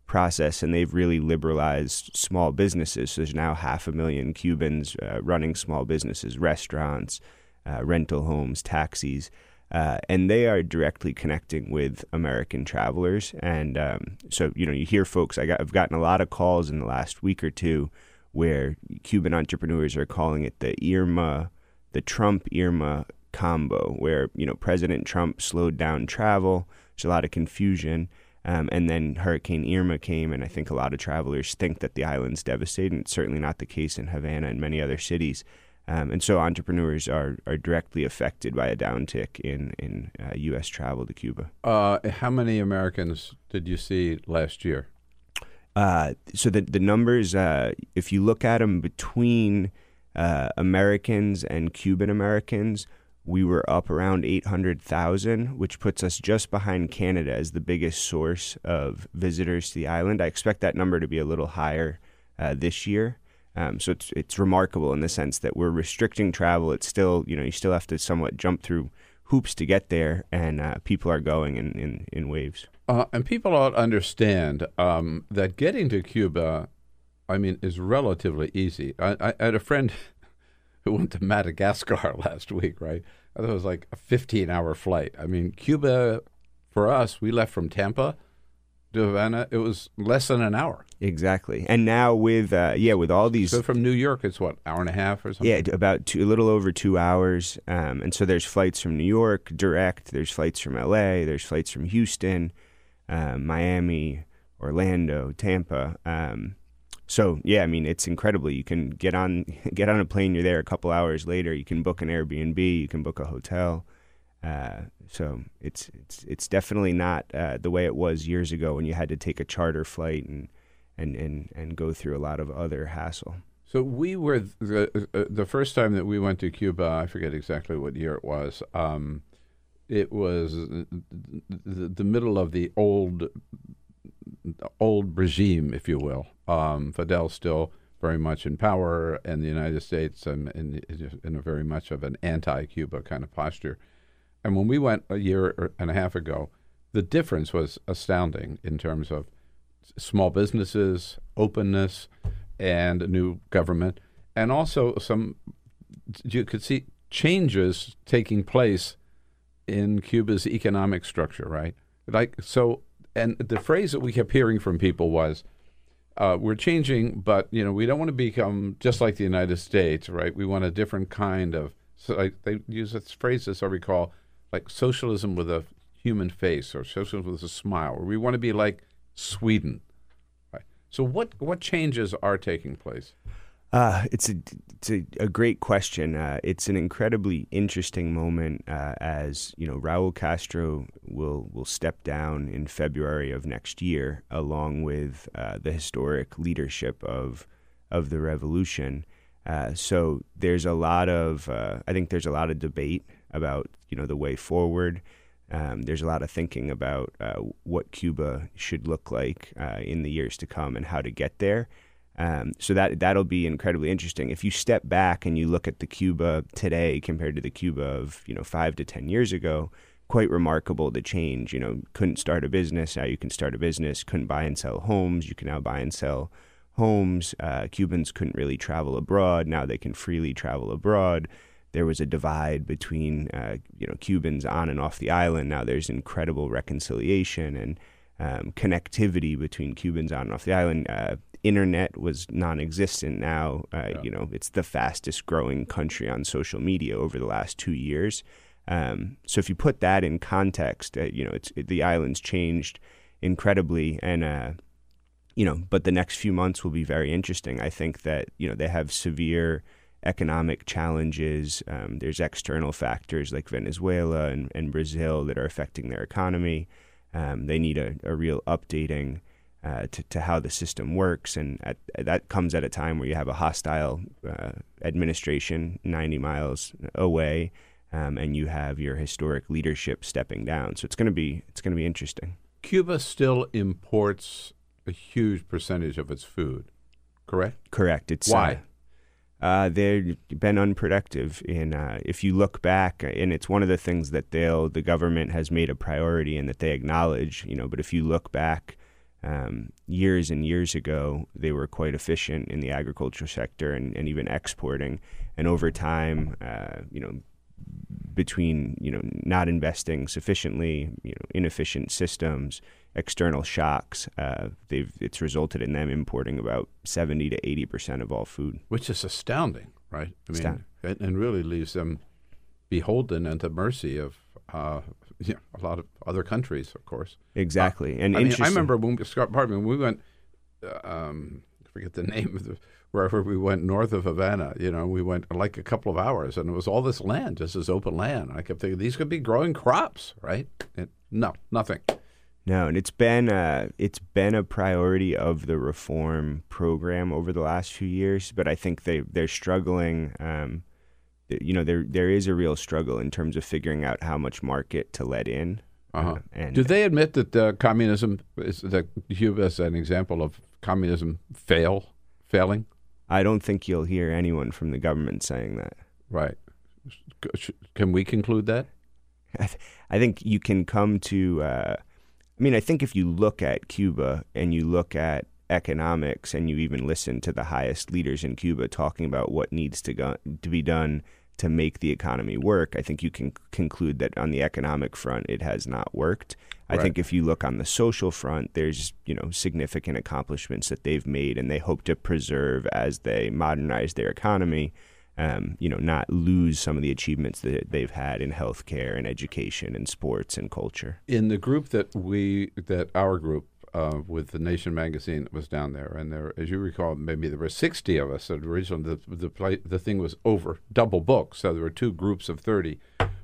process, and they've really liberalized small businesses. So there's now half a million Cubans uh, running small businesses, restaurants, uh, rental homes, taxis. Uh, and they are directly connecting with American travelers. And um, so, you know, you hear folks, I got, I've gotten a lot of calls in the last week or two where Cuban entrepreneurs are calling it the Irma, the Trump Irma combo, where, you know, President Trump slowed down travel. There's a lot of confusion. Um, and then Hurricane Irma came, and I think a lot of travelers think that the island's devastated. It's certainly not the case in Havana and many other cities. Um, and so entrepreneurs are, are directly affected by a downtick in, in uh, U.S. travel to Cuba. uh, how many Americans did you see last year? Uh, so the, the numbers, uh, if you look at them between uh, Americans and Cuban Americans, we were up around 800,000, which puts us just behind Canada as the biggest source of visitors to the island. I expect that number to be a little higher uh, this year. Um, so it's it's remarkable in the sense that we're restricting travel. It's still you know you still have to somewhat jump through hoops to get there, and uh, people are going in in, in waves. Uh, and people ought to understand um, that getting to Cuba, I mean, is relatively easy. I, I had a friend who went to Madagascar last week, right? I thought it was like a 15 hour flight. I mean, Cuba, for us, we left from Tampa to Havana, it was less than an hour. Exactly. And now with uh, yeah, with all these So from New York, it's what hour and a half or something. Yeah, about two, a little over two hours. Um, and so there's flights from New York direct. There's flights from L.A. There's flights from Houston, um, Miami, Orlando, Tampa. Um, so yeah, I mean it's incredible. You can get on get on a plane. You're there a couple hours later. You can book an Airbnb. You can book a hotel. Uh, so it's it's it's definitely not uh, the way it was years ago when you had to take a charter flight and and and, and go through a lot of other hassle. So we were the, uh, the first time that we went to Cuba. I forget exactly what year it was. Um, it was the, the middle of the old old regime, if you will. Um, Fidel still very much in power, and the United States um, in, in a very much of an anti-Cuba kind of posture. And when we went a year and a half ago, the difference was astounding in terms of small businesses, openness, and a new government, and also some you could see changes taking place in Cuba's economic structure, right? Like so, and the phrase that we kept hearing from people was, uh, "We're changing, but you know, we don't want to become just like the United States, right? We want a different kind of." So like, they use this phrase, as I recall, like socialism with a human face or socialism with a smile, or we want to be like Sweden. Right. So, what what changes are taking place? Uh, it's a it's a, a great question. Uh, it's an incredibly interesting moment uh, as you know Raúl Castro will will step down in February of next year, along with uh, the historic leadership of of the revolution. Uh, so there's a lot of uh, I think there's a lot of debate about you know the way forward. Um, there's a lot of thinking about what Cuba should look like in the years to come and how to get there. Um, so that that'll be incredibly interesting. If you step back and you look at the Cuba today compared to the Cuba of you know five to ten years ago, quite remarkable the change. You know, couldn't start a business now you can start a business. Couldn't buy and sell homes, you can now buy and sell homes. Uh, Cubans couldn't really travel abroad now they can freely travel abroad. There was a divide between uh, you know Cubans on and off the island. Now there's incredible reconciliation and um, connectivity between Cubans on and off the island. Uh, internet was non-existent. Now, uh, yeah. you know, it's the fastest growing country on social media over the last two years. Um, so if you put that in context, uh, you know, it's it, the island's changed incredibly, and uh, you know, but the next few months will be very interesting. I think that you know they have severe economic challenges. Um, there's external factors like Venezuela and, and Brazil that are affecting their economy. Um, they need a, a real updating uh, to, to how the system works. And at, that comes at a time where you have a hostile uh, administration 90 miles away. Um, and you have your historic leadership stepping down, so it's going to be it's going to be interesting. Cuba still imports a huge percentage of its food, correct? Correct. It's why uh, uh, they've been unproductive. In uh, if you look back, and it's one of the things that they'll the government has made a priority and that they acknowledge. You know, but if you look back um, years and years ago, they were quite efficient in the agriculture sector and, and even exporting. And over time, uh, you know, between you know not investing sufficiently, you know, inefficient systems, external shocks, uh, they've it's resulted in them importing about seventy to eighty percent of all food, which is astounding, right? I mean, and really leaves them beholden and to mercy of uh, you know, a lot of other countries, of course. Exactly, uh, and I, mean, I remember when Scott, pardon me, when we went, uh, um, I forget the name of the wherever we went north of Havana. You know, we went like a couple of hours, and it was all this land, just this open land. I kept thinking these could be growing crops, right? And no, nothing. No, and it's been uh, it's been a priority of the reform program over the last few years, but I think they they're struggling. Um, you know there there is a real struggle in terms of figuring out how much market to let in. Uh-huh. Uh, and do they admit that uh, communism is that Cuba is an example of communism fail failing? I don't think you'll hear anyone from the government saying that. Right. Can we conclude that? I, th- I think you can come to. Uh, I mean, I think if you look at Cuba and you look at economics and you even listen to the highest leaders in Cuba talking about what needs to go to be done to make the economy work, I think you can conclude that on the economic front, it has not worked. I Right. think if you look on the social front, there's you know significant accomplishments that they've made, and they hope to preserve as they modernize their economy. Um, you know, not lose some of the achievements that they've had in healthcare and education and sports and culture. in the group that we that our group uh, with the Nation magazine was down there, and there, as you recall, maybe there were sixty of us. Originally, the the play, the thing was over double booked, so there were two groups of thirty.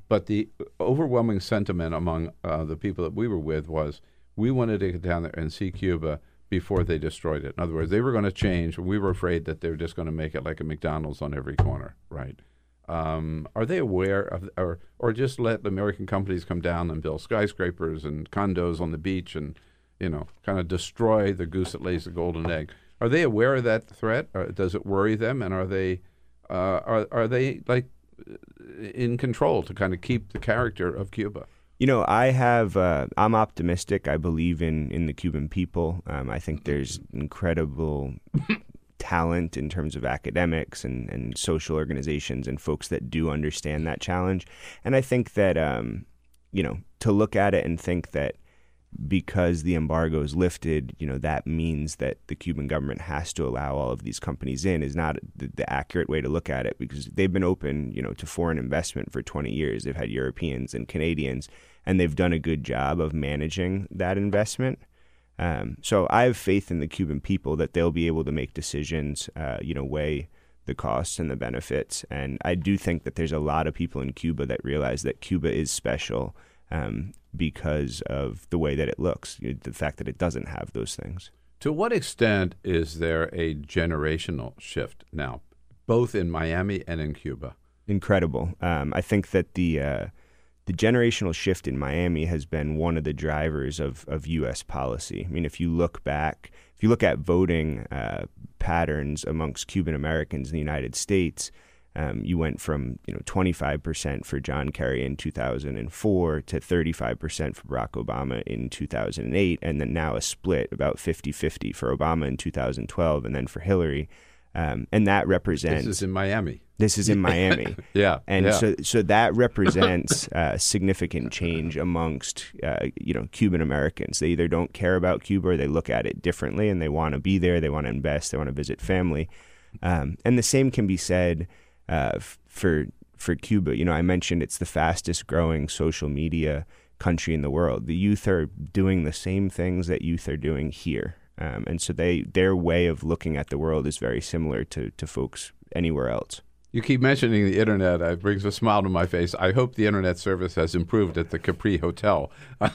But the overwhelming sentiment among uh, the people that we were with was we wanted to get down there and see Cuba before they destroyed it. In other words, they were going to change. We were afraid that they were just going to make it like a McDonald's on every corner, right? Um, are they aware of, or or just let American companies come down and build skyscrapers and condos on the beach and you know kind of destroy the goose that lays the golden egg? Are they aware of that threat? Or does it worry them? And are they uh, are are they like in control to kind of keep the character of Cuba? You know, I have. Uh, I'm optimistic. I believe in in the Cuban people. Um, I think there's incredible talent in terms of academics and, and social organizations and folks that do understand that challenge. And I think that um, you know to look at it and think that because the embargo is lifted, you know that means that the Cuban government has to allow all of these companies in is not the, the accurate way to look at it because they've been open, you know, to foreign investment for 20 years. They've had Europeans and Canadians, and they've done a good job of managing that investment. Um, so I have faith in the Cuban people that they'll be able to make decisions, uh, you know, weigh the costs and the benefits. And I do think that there's a lot of people in Cuba that realize that Cuba is special um, because of the way that it looks, the fact that it doesn't have those things. To what extent is there a generational shift now, both in Miami and in Cuba? Incredible. Um, I think that the uh, the generational shift in Miami has been one of the drivers of, of U.S. policy. I mean, if you look back, if you look at voting uh, patterns amongst Cuban Americans in the United States, um, you went from you know 25% for John Kerry in 2004 to 35% for Barack Obama in 2008, and then now a split about 50-50 for Obama in 2012, and then for Hillary. Um, and that represents This is in Miami. this is in Miami. Yeah, and yeah. so so that represents uh, significant change amongst uh, you know Cuban Americans. They either don't care about Cuba or they look at it differently, and they want to be there. They want to invest. They want to visit family. Um, and the same can be said uh, for for Cuba. You know, I mentioned it's the fastest growing social media country in the world. The youth are doing the same things that youth are doing here. Um, and so they their way of looking at the world is very similar to, to folks anywhere else. You keep mentioning the internet. It brings a smile to my face. I hope the internet service has improved at the Capri Hotel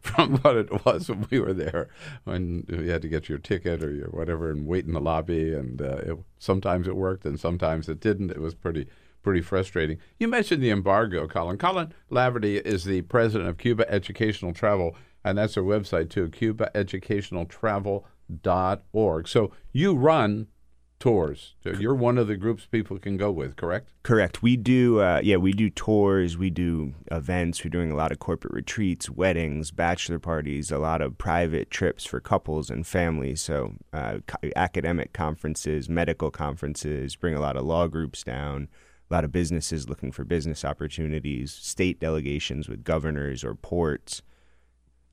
from what it was when we were there, when you had to get your ticket or your whatever and wait in the lobby. And uh, it, sometimes it worked, and sometimes it didn't. It was pretty pretty frustrating. You mentioned the embargo, Collin. Collin Laverty is the president of Cuba Educational Travel, and that's their website too, CubaEducationalTravel.org. So you run tours. You're one of the groups people can go with, correct? Correct. We do, uh, yeah, we do tours, we do events. We're doing a lot of corporate retreats, weddings, bachelor parties, a lot of private trips for couples and families. So, uh, co- academic conferences, medical conferences, bring a lot of law groups down, a lot of businesses looking for business opportunities, state delegations with governors or ports.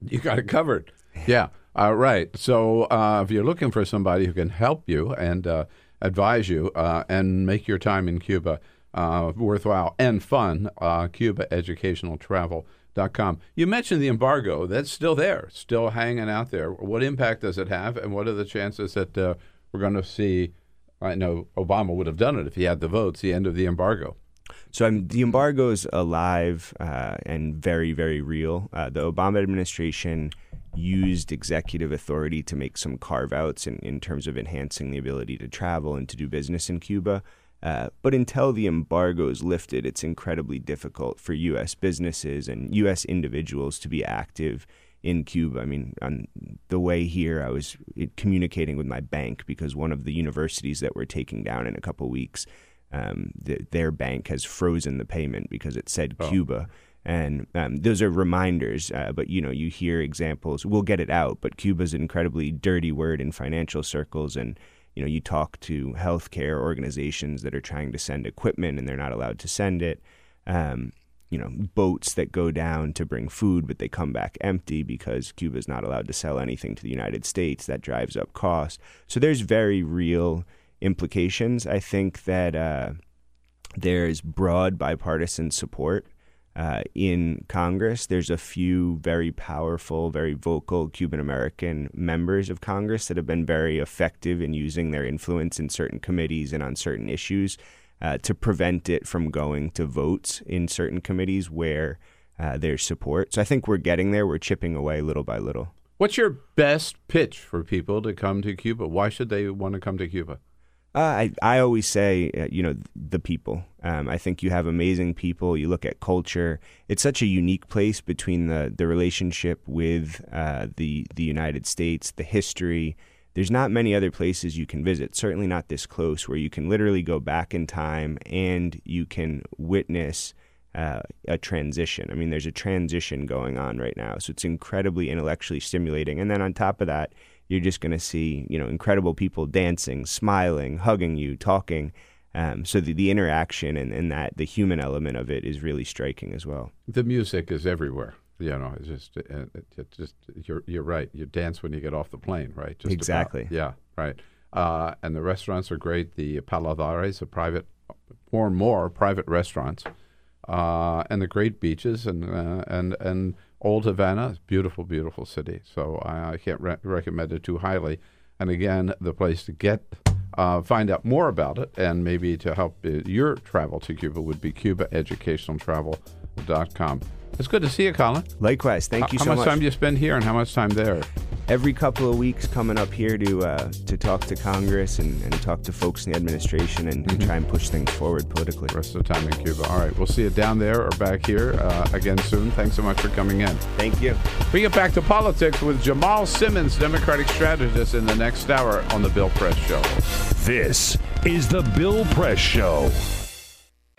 You got it covered. Yeah. All right. So uh, if you're looking for somebody who can help you and uh, advise you uh, and make your time in Cuba uh, worthwhile and fun, uh, CubaEducationalTravel.com. You mentioned the embargo. That's still there, still hanging out there. What impact does it have, and what are the chances that uh, we're going to see? I know Obama would have done it if he had the votes. The end of the embargo. So um, the embargo is alive uh, and very, very real. Uh, the Obama administration used executive authority to make some carve outs in, in terms of enhancing the ability to travel and to do business in Cuba. Uh, but until the embargo is lifted, it's incredibly difficult for U.S. businesses and U.S. individuals to be active in Cuba. I mean, on the way here, I was communicating with my bank because one of the universities that we're taking down in a couple weeks, um, th- their bank has frozen the payment because it said Oh. Cuba. And um, those are reminders, uh, but you know, you hear examples. We'll get it out, but Cuba's an incredibly dirty word in financial circles, and you know, you talk to healthcare organizations that are trying to send equipment and they're not allowed to send it. Um, you know, boats that go down to bring food, but they come back empty because Cuba is not allowed to sell anything to the United States. That drives up costs. So there's very real implications. I think that uh, there's broad bipartisan support uh, in Congress. There's a few very powerful, very vocal Cuban American members of Congress that have been very effective in using their influence in certain committees and on certain issues uh, to prevent it from going to votes in certain committees where uh, there's support. So I think we're getting there. We're chipping away little by little. What's your best pitch for people to come to Cuba? Why should they want to come to Cuba? Uh, I I always say, uh, you know, the people. Um, I think you have amazing people. You look at culture; it's such a unique place between the the relationship with uh, the the United States, the history. There's not many other places you can visit. Certainly not this close, where you can literally go back in time and you can witness uh, a transition. I mean, there's a transition going on right now, so it's incredibly intellectually stimulating. And then on top of that you're just going to see you know incredible people dancing, smiling, hugging you, talking. Um, so the, the interaction and, and that the human element of it is really striking as well. The music is everywhere. You know, it's just, uh, it just you're you're right. You dance when you get off the plane, right? Just exactly. About. Yeah, right. Uh, and the restaurants are great. The Paladares, a private, more and more private restaurants, uh, and the great beaches and uh, and and Old Havana, beautiful, beautiful city. So I, I can't re- recommend it too highly. And again, the place to get uh, find out more about it and maybe to help uh, your travel to Cuba would be cubaeducationaltravel.com. It's good to see you, Collin. Likewise. Thank you how so much. How much. time do you spend here and how much time there? Every couple of weeks, coming up here to uh, to talk to Congress and, and talk to folks in the administration and, and try and push things forward politically. Rest of the time in Cuba. All right. We'll see you down there or back here uh, again soon. Thanks so much for coming in. Thank you. We get back to politics with Jamal Simmons, Democratic strategist, in the next hour on The Bill Press Show. This is The Bill Press Show.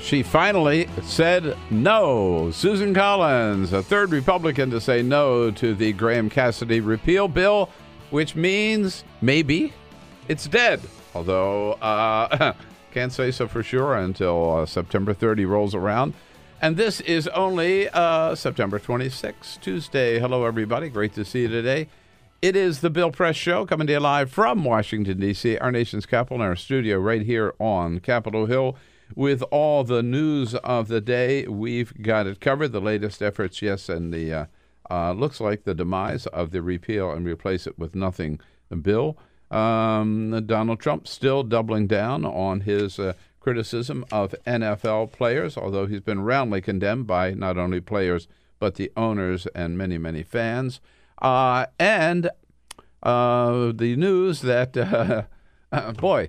She finally said no. Susan Collins, a third Republican to say no to the Graham Cassidy repeal bill, which means maybe it's dead. Although, uh, can't say so for sure until uh, September 30 rolls around. And this is only uh, September 26th, Tuesday. Hello, everybody. Great to see you today. It is the Bill Press Show coming to you live from Washington, D.C., our nation's capital, in our studio right here on Capitol Hill with all the news of the day. We've got it covered. The latest efforts, yes, and the uh, uh, looks like the demise of the repeal and replace it with nothing bill. Um, Donald Trump still doubling down on his uh, criticism of NFL players, although he's been roundly condemned by not only players but the owners and many, many fans. Uh, and uh, the news that, uh, boy,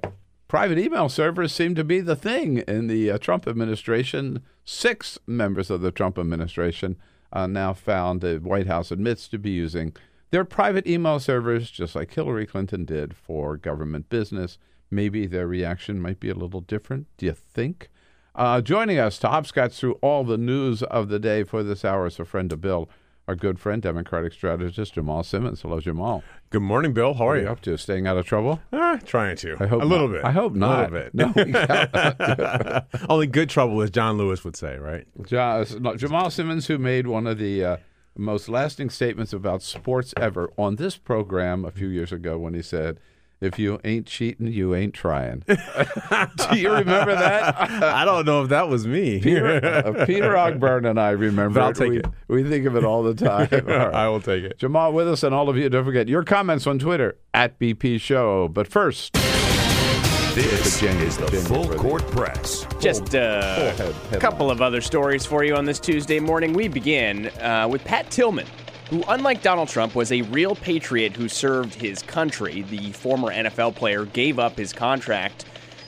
private email servers seem to be the thing in the uh, Trump administration. Six members of the Trump administration uh, now found the White House admits to be using their private email servers, just like Hillary Clinton did for government business. Maybe their reaction might be a little different. Do you think? Uh, joining us to hopscotch through all the news of the day for this hour is a friend of Bill, our good friend, Democratic strategist Jamal Simmons. Hello, Jamal. Good morning, Bill. How are What you? up to? Staying out of trouble? Uh, trying to. I hope a little bit. I hope not. A little bit. No, Only good trouble, as John Lewis would say, right? Ja- no, Jamal Simmons, who made one of the uh, most lasting statements about sports ever on this program a few years ago when he said, If you ain't cheating, you ain't trying. Do you remember that? I don't know if that was me. Peter, uh, Peter Ogburn and I remember. But I'll it. take we, it. we think of it all the time. All right. I will take it. Jamal with us, and all of you, don't forget your comments on Twitter at BP Show. But first, This Virginia, is the Virginia, Full Virginia. Court Press. Just uh, a couple of other stories for you on this Tuesday morning. We begin uh, with Pat Tillman, who, unlike Donald Trump, was a real patriot who served his country. The former NFL player gave up his contract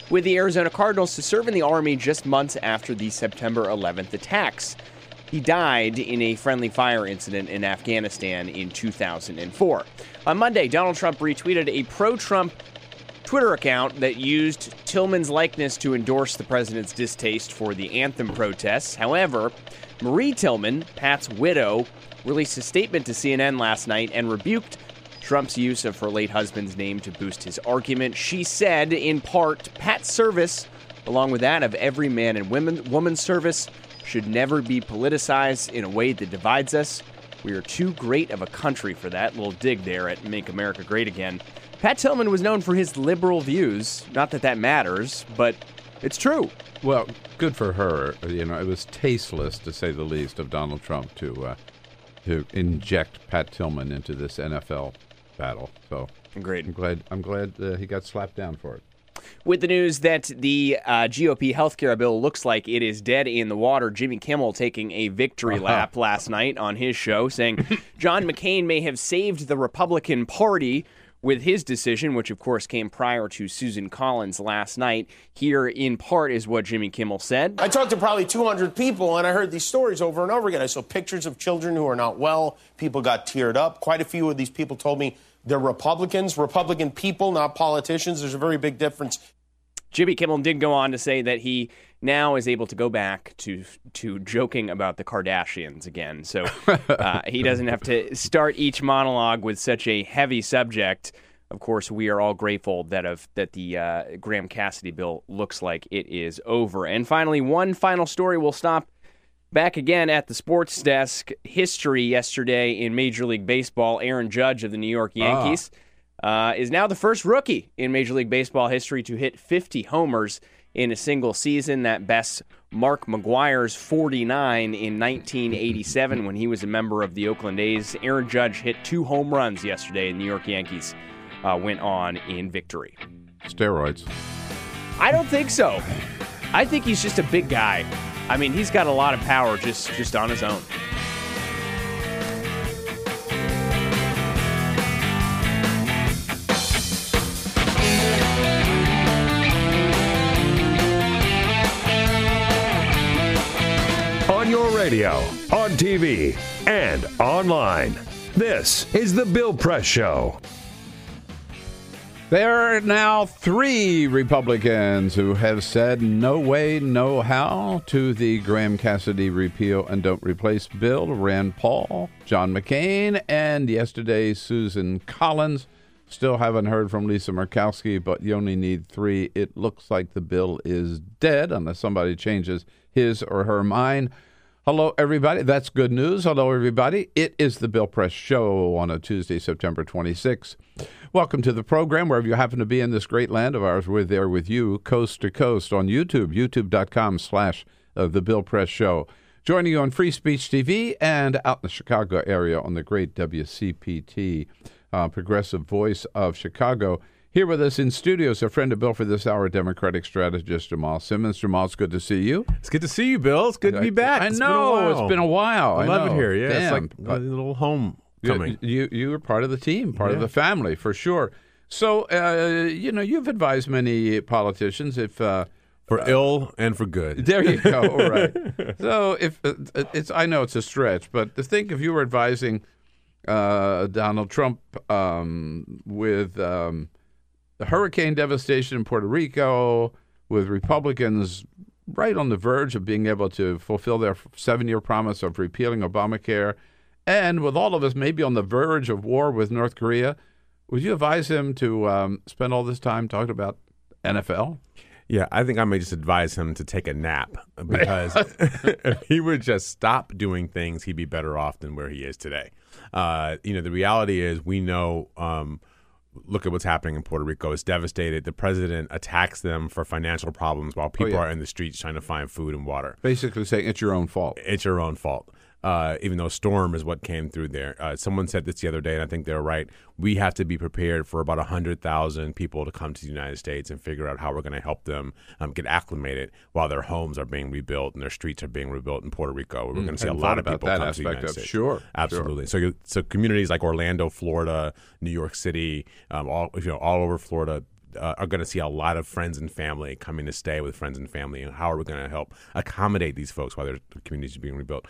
with the Arizona Cardinals to serve in the Army just months after the September 11th attacks. He died in a friendly fire incident in Afghanistan in 2004. On Monday, Donald Trump retweeted a pro Trump Twitter account that used Tillman's likeness to endorse the president's distaste for the anthem protests. However, Marie Tillman, Pat's widow, released a statement to CNN last night and rebuked Trump's use of her late husband's name to boost his argument. She said, in part, Pat's service, along with that of every man and women, woman's service, should never be politicized in a way that divides us. We are too great of a country for that. Little dig there at Make America Great Again. Pat Tillman was known for his liberal views. Not that that matters, but it's true. Well, good for her. You know, it was tasteless, to say the least, of Donald Trump to uh, to inject Pat Tillman into this NFL battle. So, great. I'm glad. I'm glad uh, he got slapped down for it. With the news that the uh, GOP healthcare bill looks like it is dead in the water, Jimmy Kimmel taking a victory Uh-huh. lap last night on his show, saying John McCain may have saved the Republican Party with his decision, which of course came prior to Susan Collins last night. Here, in part, is what Jimmy Kimmel said. I talked to probably 200 people, and I heard these stories over and over again. I saw pictures of children who are not well. People got teared up. Quite a few of these people told me they're Republicans, Republican people, not politicians. There's a very big difference. Jimmy Kimmel did go on to say that he now is able to go back to to joking about the Kardashians again. So uh, he doesn't have to start each monologue with such a heavy subject. Of course, we are all grateful that of that the uh, Graham Cassidy bill looks like it is over. And finally, one final story. We'll stop back again at the sports desk. History yesterday in Major League Baseball. Aaron Judge of the New York Yankees uh, is now the first rookie in Major League Baseball history to hit 50 homers in a single season. That bests Mark McGwire's 49 in 1987 when he was a member of the Oakland A's. Aaron Judge hit two home runs yesterday, and New York Yankees uh, went on in victory. Steroids. I don't think so. I think he's just a big guy. I mean, he's got a lot of power just just on his own. Your radio, on TV, and online. This is The Bill Press Show. There are now three Republicans who have said no way, no how to the Graham Cassidy repeal and don't replace bill. Rand Paul, John McCain, and yesterday Susan Collins. Still haven't heard from Lisa Murkowski, but you only need three. It looks like the bill is dead unless somebody changes his or her mind. Hello, everybody. That's good news. Hello, everybody. It is the Bill Press Show on a Tuesday, September 26th. Welcome to the program, wherever you happen to be in this great land of ours. We're there with you, coast to coast, on YouTube, youtube.com slash uh, the Bill Press Show. Joining you on Free Speech TV and out in the Chicago area on the great WCPT, uh, Progressive Voice of Chicago. Here with us in studio is a friend of Bill for this hour, Democratic strategist Jamal Simmons. Jamal, it's good to see you. It's good to see you, Bill. It's good to be back. I been know it's been a while. I, I love it here. Yeah, Damn. it's like a little home You- coming. You, you were part of the team, part of the family for sure. So uh, you know you've advised many politicians if uh, for ill and for good. There you go. All right. So if uh, it's, I know it's a stretch, but to think if you were advising uh, Donald Trump um, with um, the hurricane devastation in Puerto Rico, with Republicans right on the verge of being able to fulfill their seven-year promise of repealing Obamacare, and with all of us maybe on the verge of war with North Korea, would you advise him to um, spend all this time talking about NFL? Yeah, I think I may just advise him to take a nap because if he would just stop doing things, he'd be better off than where he is today. Uh, you know, the reality is we know um, look at what's happening in Puerto Rico. It's devastated. The president attacks them for financial problems while oh, people Oh, yeah. are in the streets trying to find food and water. Basically saying it's your own fault. It's your own fault. Uh, even though storm is what came through there. Uh, someone said this the other day, and I think they're right. We have to be prepared for about 100,000 people to come to the United States and figure out how we're going to help them um, get acclimated while their homes are being rebuilt and their streets are being rebuilt in Puerto Rico. We're Mm, going to see a lot of people come to the United of- States. sure, sure. absolutely. So, you, so communities like Orlando, Florida, New York City, um, all you know, all over Florida, uh, are going to see a lot of friends and family coming to stay with friends and family. And how are we going to help accommodate these folks while their communities are being rebuilt?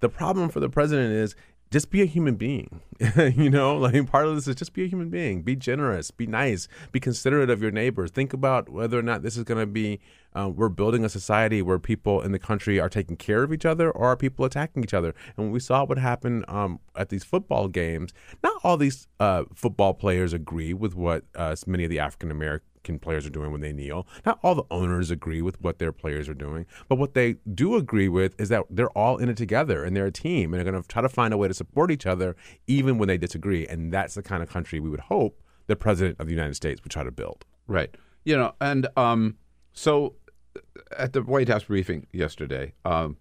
The problem for the president is just be a human being. you know, like part of this is just be a human being. Be generous. Be nice. Be considerate of your neighbors. Think about whether or not this is going to be. Uh, we're building a society where people in the country are taking care of each other, or are people attacking each other? And when we saw what happened um, at these football games, not all these uh, football players agree with what uh, many of the African American players are doing when they kneel. Not all the owners agree with what their players are doing, but what they do agree with is that they're all in it together and they're a team and they're going to try to find a way to support each other even when they disagree. And that's the kind of country we would hope the president of the United States would try to build. Right. You know, and um, so at the White House briefing yesterday, um,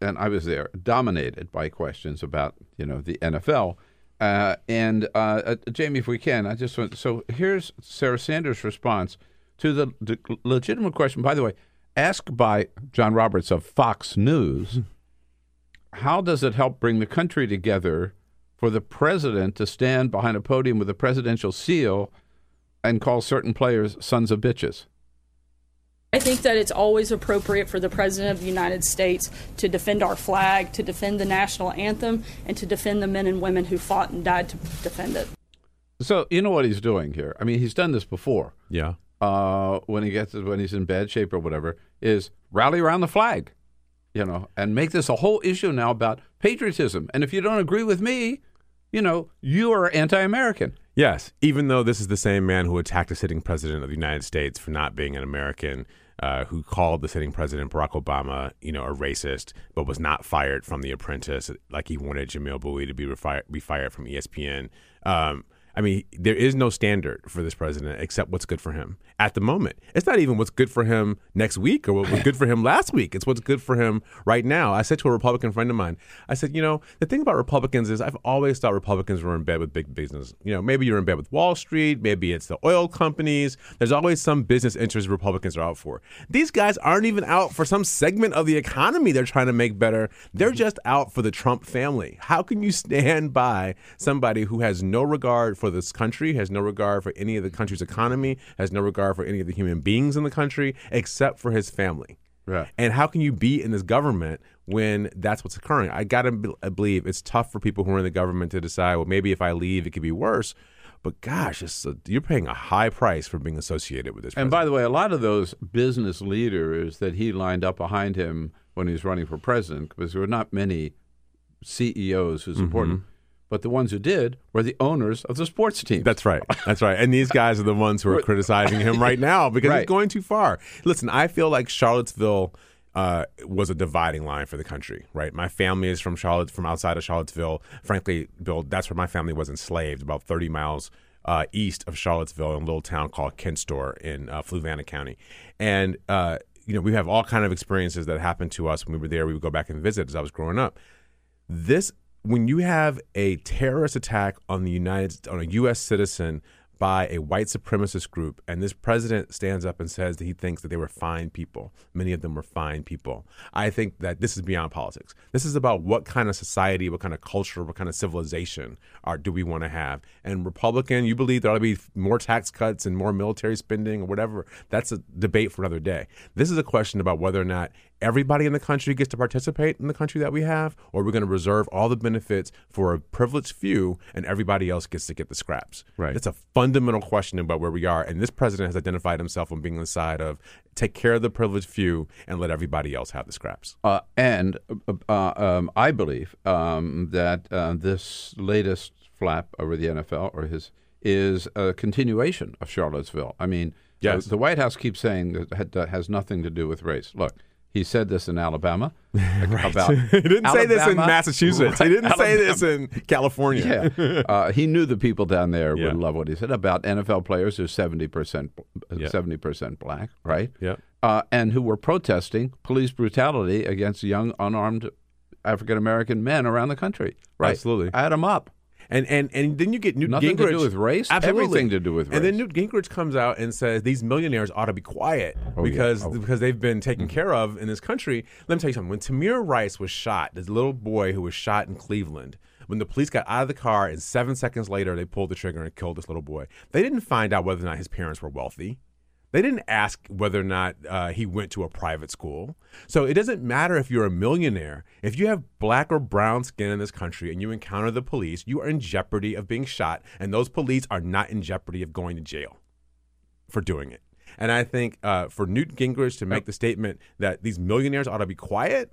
and I was there, dominated by questions about you know the NFL. Uh, and uh, uh, Jamie, if we can, I just want. So here's Sarah Sanders' response to the, the legitimate question. By the way, asked by John Roberts of Fox News, how does it help bring the country together for the president to stand behind a podium with a presidential seal and call certain players sons of bitches? I think that it's always appropriate for the President of the United States to defend our flag, to defend the national anthem, and to defend the men and women who fought and died to defend it. So you know what he's doing here. I mean, he's done this before. Yeah. Uh, when he gets when he's in bad shape or whatever, is rally around the flag, you know, and make this a whole issue now about patriotism. And if you don't agree with me, you know, you are anti-American. Yes, even though this is the same man who attacked a sitting president of the United States for not being an American, uh, who called the sitting president Barack Obama, you know, a racist, but was not fired from The Apprentice, like he wanted Jamil Bowie to be refi- be fired from ESPN. Um, I mean, there is no standard for this president except what's good for him at the moment. It's not even what's good for him next week or what was good for him last week. It's what's good for him right now. I said to a Republican friend of mine, I said, you know, the thing about Republicans is I've always thought Republicans were in bed with big business. You know, maybe you're in bed with Wall Street, maybe it's the oil companies. There's always some business interest Republicans are out for. These guys aren't even out for some segment of the economy they're trying to make better. They're just out for the Trump family. How can you stand by somebody who has no regard for this country, has no regard for any of the country's economy, has no regard for any of the human beings in the country except for his family? Right. And how can you be in this government when that's what's occurring? I got to be- I believe it's tough for people who are in the government to decide, well, maybe if I leave, it could be worse. But gosh, it's a, you're paying a high price for being associated with this. And by the way, a lot of those business leaders that he lined up behind him when he was running for president, because there were not many CEOs who supported him, but the ones who did were the owners of the sports team. That's right. That's right. And these guys are the ones who are criticizing him right now because he's going too far. Listen, I feel like Charlottesville uh, was a dividing line for the country, right? My family is from Charlotte, from outside of Charlottesville. Frankly, Bill, that's where my family was enslaved, about 30 miles uh, east of Charlottesville in a little town called Kents Store in uh, Fluvanna County. And, uh, you know, we have all kind of experiences that happened to us when we were there. We would go back and visit as I was growing up this when you have a terrorist attack on the United on a U.S. citizen by a white supremacist group, and this president stands up and says that he thinks that they were fine people. Many of them were fine people. I think that this is beyond politics. This is about what kind of society, what kind of culture, what kind of civilization are do we want to have? And Republican, you believe there ought to be more tax cuts and more military spending or whatever. That's a debate for another day. This is a question about whether or not everybody in the country gets to participate in the country that we have, or we're going to reserve all the benefits for a privileged few and everybody else gets to get the scraps. Right. It's a fundamental question about where we are. And this president has identified himself on being on the side of take care of the privileged few and let everybody else have the scraps. Uh, and uh, uh, um, I believe um, that uh, this latest flap over the NFL or his is a continuation of Charlottesville. I mean, Yes. the, White House keeps saying that that has nothing to do with race. Look, He said this in Alabama about. he didn't say this in Alabama- Massachusetts. He didn't say this in California. Yeah, uh, he knew the people down there Yeah. would love what he said about NFL players who seventy percent seventy percent black, right? Yeah. uh, and who were protesting police brutality against young unarmed African American men around the country. Right, Absolutely. add them up. And and and then you get Newt Nothing to Gingrich. do with race? Absolutely. Everything to do with race. And then. Newt Gingrich comes out and says these millionaires ought to be quiet Oh, yeah. because Oh. Mm-hmm. because they've been taken care of in this country. Let me tell you something. When Tamir Rice was shot, this little boy who was shot in Cleveland, when the police got out of the car and seven seconds later they pulled the trigger and killed this little boy, they didn't find out whether or not his parents were wealthy. They didn't ask whether or not uh, he went to a private school. So it doesn't matter if you're a millionaire. If you have black or brown skin in this country and you encounter the police, you are in jeopardy of being shot, and those police are not in jeopardy of going to jail for doing it. And I think uh, for Newt Gingrich to make the statement that these millionaires ought to be quiet,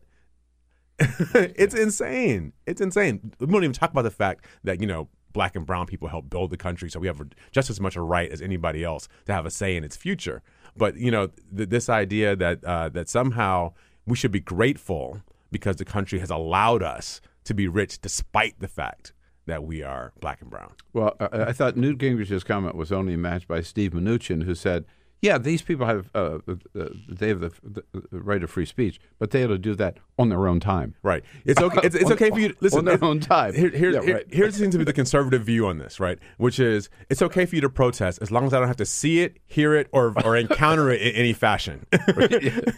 it's insane. It's insane. We don't even talk about the fact that, you know, black and brown people help build the country, so we have just as much a right as anybody else to have a say in its future. But, you know, th- this idea that uh, that somehow we should be grateful because the country has allowed us to be rich despite the fact that we are black and brown. Well, I, I thought Newt Gingrich's comment was only matched by Steve Mnuchin, who said, "Yeah, these people have uh, uh, they have the, the right of free speech, but they ought to do that on their own time." Right. It's okay. It's, it's On- okay for you. To, listen, on their own time. Here, here, Yeah, here- right. here seems to be the conservative view on this, right? Which is it's okay for you to protest as long as I don't have to see it, hear it, or or encounter it in any fashion.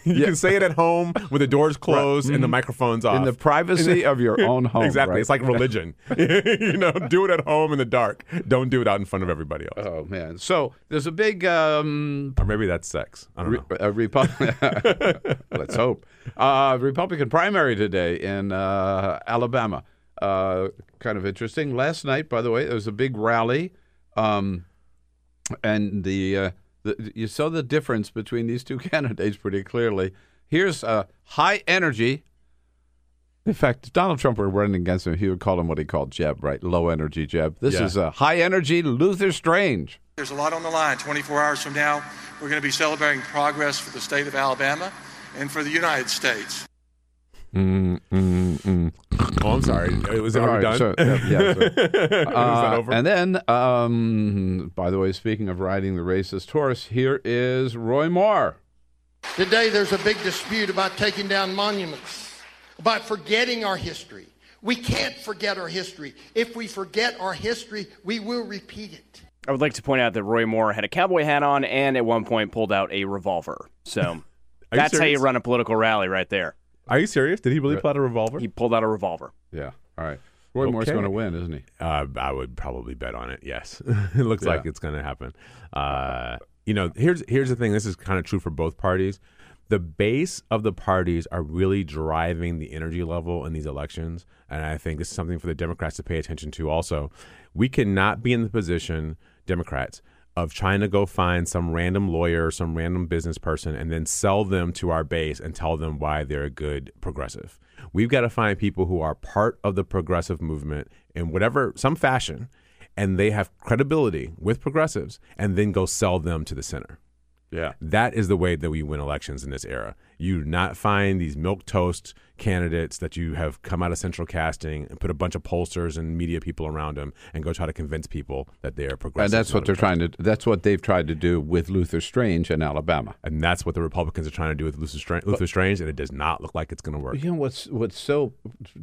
you can say it at home with the doors closed and the Mhm. microphones off In the privacy of your own home, Exactly. right? It's like religion. you know, do it at home in the dark. Don't do it out in front of everybody else. Oh man! So there's a big, um, or maybe that's sex. I don't know. A Repu- Let's hope. Uh, Republican primary today in uh, Alabama. Uh, kind of interesting. Last night, by the way, there was a big rally, um, and the, uh, the you saw the difference between these two candidates pretty clearly. Here's a high energy. In fact, if Donald Trump were running against him, he would call him what he called Jeb, right? Low energy Jeb. This Yeah. is a high energy Luther Strange. There's a lot on the line. 24 hours from now, we're going to be celebrating progress for the state of Alabama and for the United States. Mm, mm, mm. Oh, I'm sorry. It was already right, done? so- yeah, yeah, so- Uh. And then, um, by the way, speaking of riding the racist horse, here is Roy Moore. Today, there's a big dispute about taking down monuments, about forgetting our history. We can't forget our history. If we forget our history, we will repeat it. I would like to point out that Roy Moore had a cowboy hat on and at one point pulled out a revolver. So that's how you run a political rally right there. Are you serious? Did he really pull out a revolver? He pulled out a revolver. Yeah. All right. Roy Moore's Okay. going to win, isn't he? Uh, I would probably bet on it. Yes, it looks Yeah. like it's going to happen. Uh, you know, here's here's the thing. This is kind of true for both parties. The base of the parties are really driving the energy level in these elections, and I think this is something for the Democrats to pay attention to. Also, we cannot be in the position, Democrats, of trying to go find some random lawyer some random business person and then sell them to our base and tell them why they're a good progressive. We've got to find people who are part of the progressive movement in whatever some fashion and they have credibility with progressives and then go sell them to the center. Yeah. That is the way that we win elections in this era. You do not find these milk toast candidates that you have come out of central casting and put a bunch of pollsters and media people around them and go try to convince people that they are progressive. And that's what they're trying to. That's what they've tried to do with Luther Strange in Alabama. And that's what the Republicans are trying to do with Luther Strange, Luther Strange and it does not look like it's going to work. You know what's what's so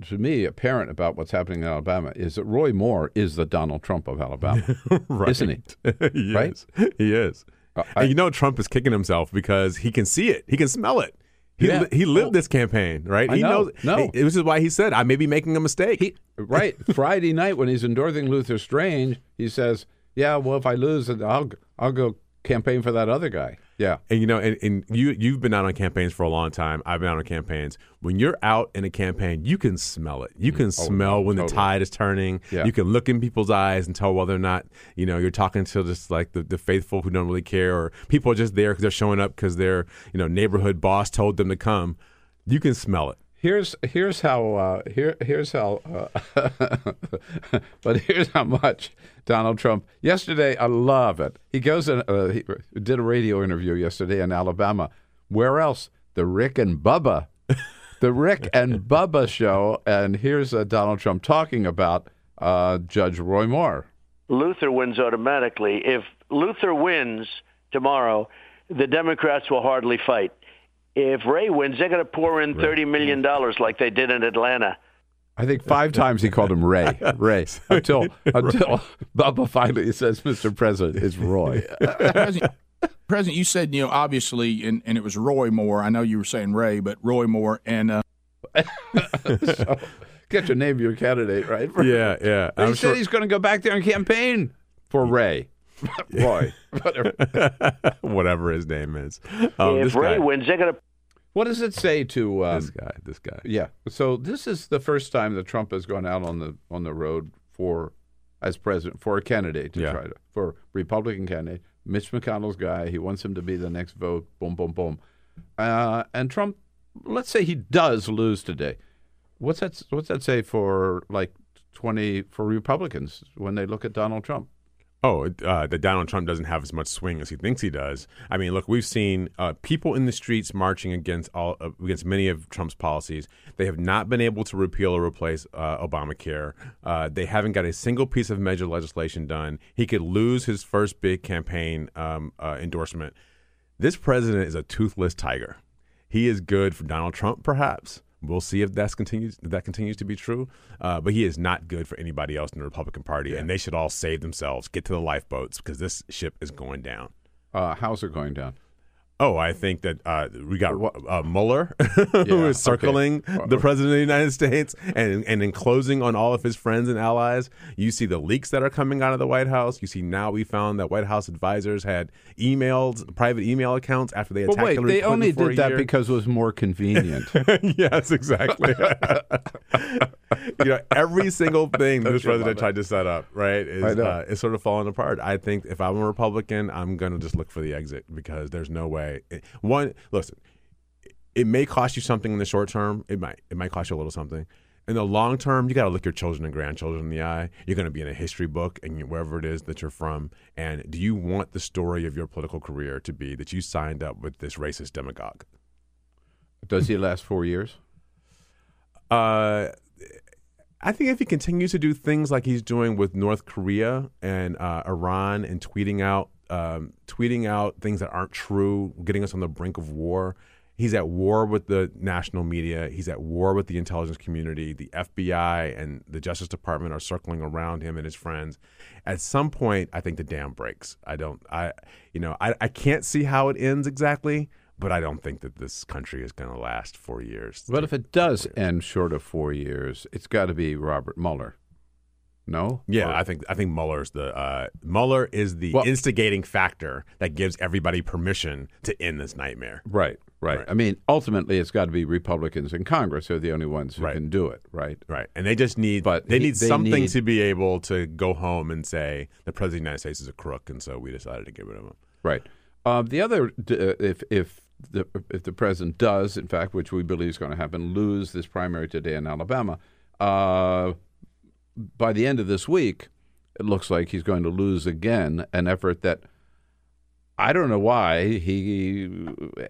to me apparent about what's happening in Alabama is that Roy Moore is the Donald Trump of Alabama, right. isn't he? he Right? is. He is. Uh, and you know Trump is kicking himself because he can see it. He can smell it. He, Yeah. he lived oh. this campaign, right? I he know. knows. No. This is why he said, "I may be making a mistake." He, right. Friday night when he's endorsing Luther Strange, he says, "Yeah, well, if I lose, I'll I'll go campaign for that other guy." Yeah. And you know, and, and you you've been out on campaigns for a long time. I've been out on campaigns. When you're out in a campaign, you can smell it. You mm-hmm. can oh, smell when the tide is turning. Yeah. You can look in people's eyes and tell whether or not you know you're talking to just like the, the faithful who don't really care, or people are just there because they're showing up because their you know neighborhood boss told them to come. You can smell it. Here's here's how uh, here here's how, uh, but here's how much Donald Trump. Yesterday, I love it. He goes and uh, he did a radio interview yesterday in Alabama. Where else? the Rick and Bubba, the Rick and Bubba show. And here's uh, Donald Trump talking about uh, Judge Roy Moore. Luther wins automatically. If Luther wins tomorrow, the Democrats will hardly fight. If Ray wins, they're going to pour in thirty million dollars like they did in Atlanta. I think five times he called him Ray, Ray, until until Bubba finally says, "Mr. President, it's Roy." President, President, you said you know obviously, and, and it was Roy Moore. I know you were saying Ray, but Roy Moore and. Uh, so, get your name, your candidate, right? Yeah, yeah. He I'm said sure- he's going to go back there and campaign for Ray, Roy, whatever. whatever his name is. Um, if this Ray guy, wins, they're going to. What does it say to um, this guy, this guy. Yeah. So this is the first time that Trump has gone out on the on the road for as president for a candidate to Yeah. try to for Republican candidate. Mitch McConnell's guy. He wants him to be the next vote. Boom, boom, boom. Uh, and Trump, let's say he does lose today. What's that? What's that say for like twenty for Republicans when they look at Donald Trump? Oh, uh, that Donald Trump doesn't have as much swing as he thinks he does. I mean, look, we've seen uh, people in the streets marching against all uh, against many of Trump's policies. They have not been able to repeal or replace uh, Obamacare. Uh, they haven't got a single piece of major legislation done. He could lose his first big campaign um, uh, endorsement. This president is a toothless tiger. He is good for Donald Trump, perhaps. We'll see if that's continues if that continues to be true. Uh, but he is not good for anybody else in the Republican Party, and they should all save themselves, get to the lifeboats because this ship is going down. Uh, how's it going down? Oh, I think that uh, we got uh, Mueller, Yeah, who okay. is circling Uh, the president of the United States and and enclosing on all of his friends and allies. You see the leaks that are coming out of the White House. You see now we found that White House advisors had emailed private email accounts after they Well, attacked wait, Hillary they Clinton only did that year. because it was more convenient. yes, exactly. you know, every single thing this president tried to set up, right, is uh, is sort of falling apart. I think if I'm a Republican, I'm going to just look for the exit because there's no way. It- one, listen, it may cost you something in the short term. It might. It might cost you a little something. In the long term, you got to look your children and grandchildren in the eye. You're going to be in a history book and you- wherever it is that you're from. And do you want the story of your political career to be that you signed up with this racist demagogue? Does he last four years? Uh, I think if he continues to do things like he's doing with North Korea and uh, Iran and tweeting out um, tweeting out things that aren't true, getting us on the brink of war. He's at war with the national media. He's at war with the intelligence community. The FBI and the Justice Department are circling around him and his friends. At some point, I think the dam breaks. I don't. I you know I, I can't see how it ends exactly, but I don't think that this country is going to last four years. But if it does end short of four years, it's got to be Robert Mueller. No? Yeah, Or- I think I think Mueller's the uh, Mueller is the Well- instigating factor that gives everybody permission to end this nightmare. Right, right. I mean, ultimately, it's got to be Republicans in Congress who are the only ones who Right. can do it, right? Right, and they just need But they he- need they something need- to be able to go home and say the president of the United States is a crook, and so we decided to get rid of him. Right. Uh, the other, uh, if if the if the president does, in fact, which we believe is going to happen, lose this primary today in Alabama, uh, by the end of this week, it looks like he's going to lose again an effort that I don't know why he,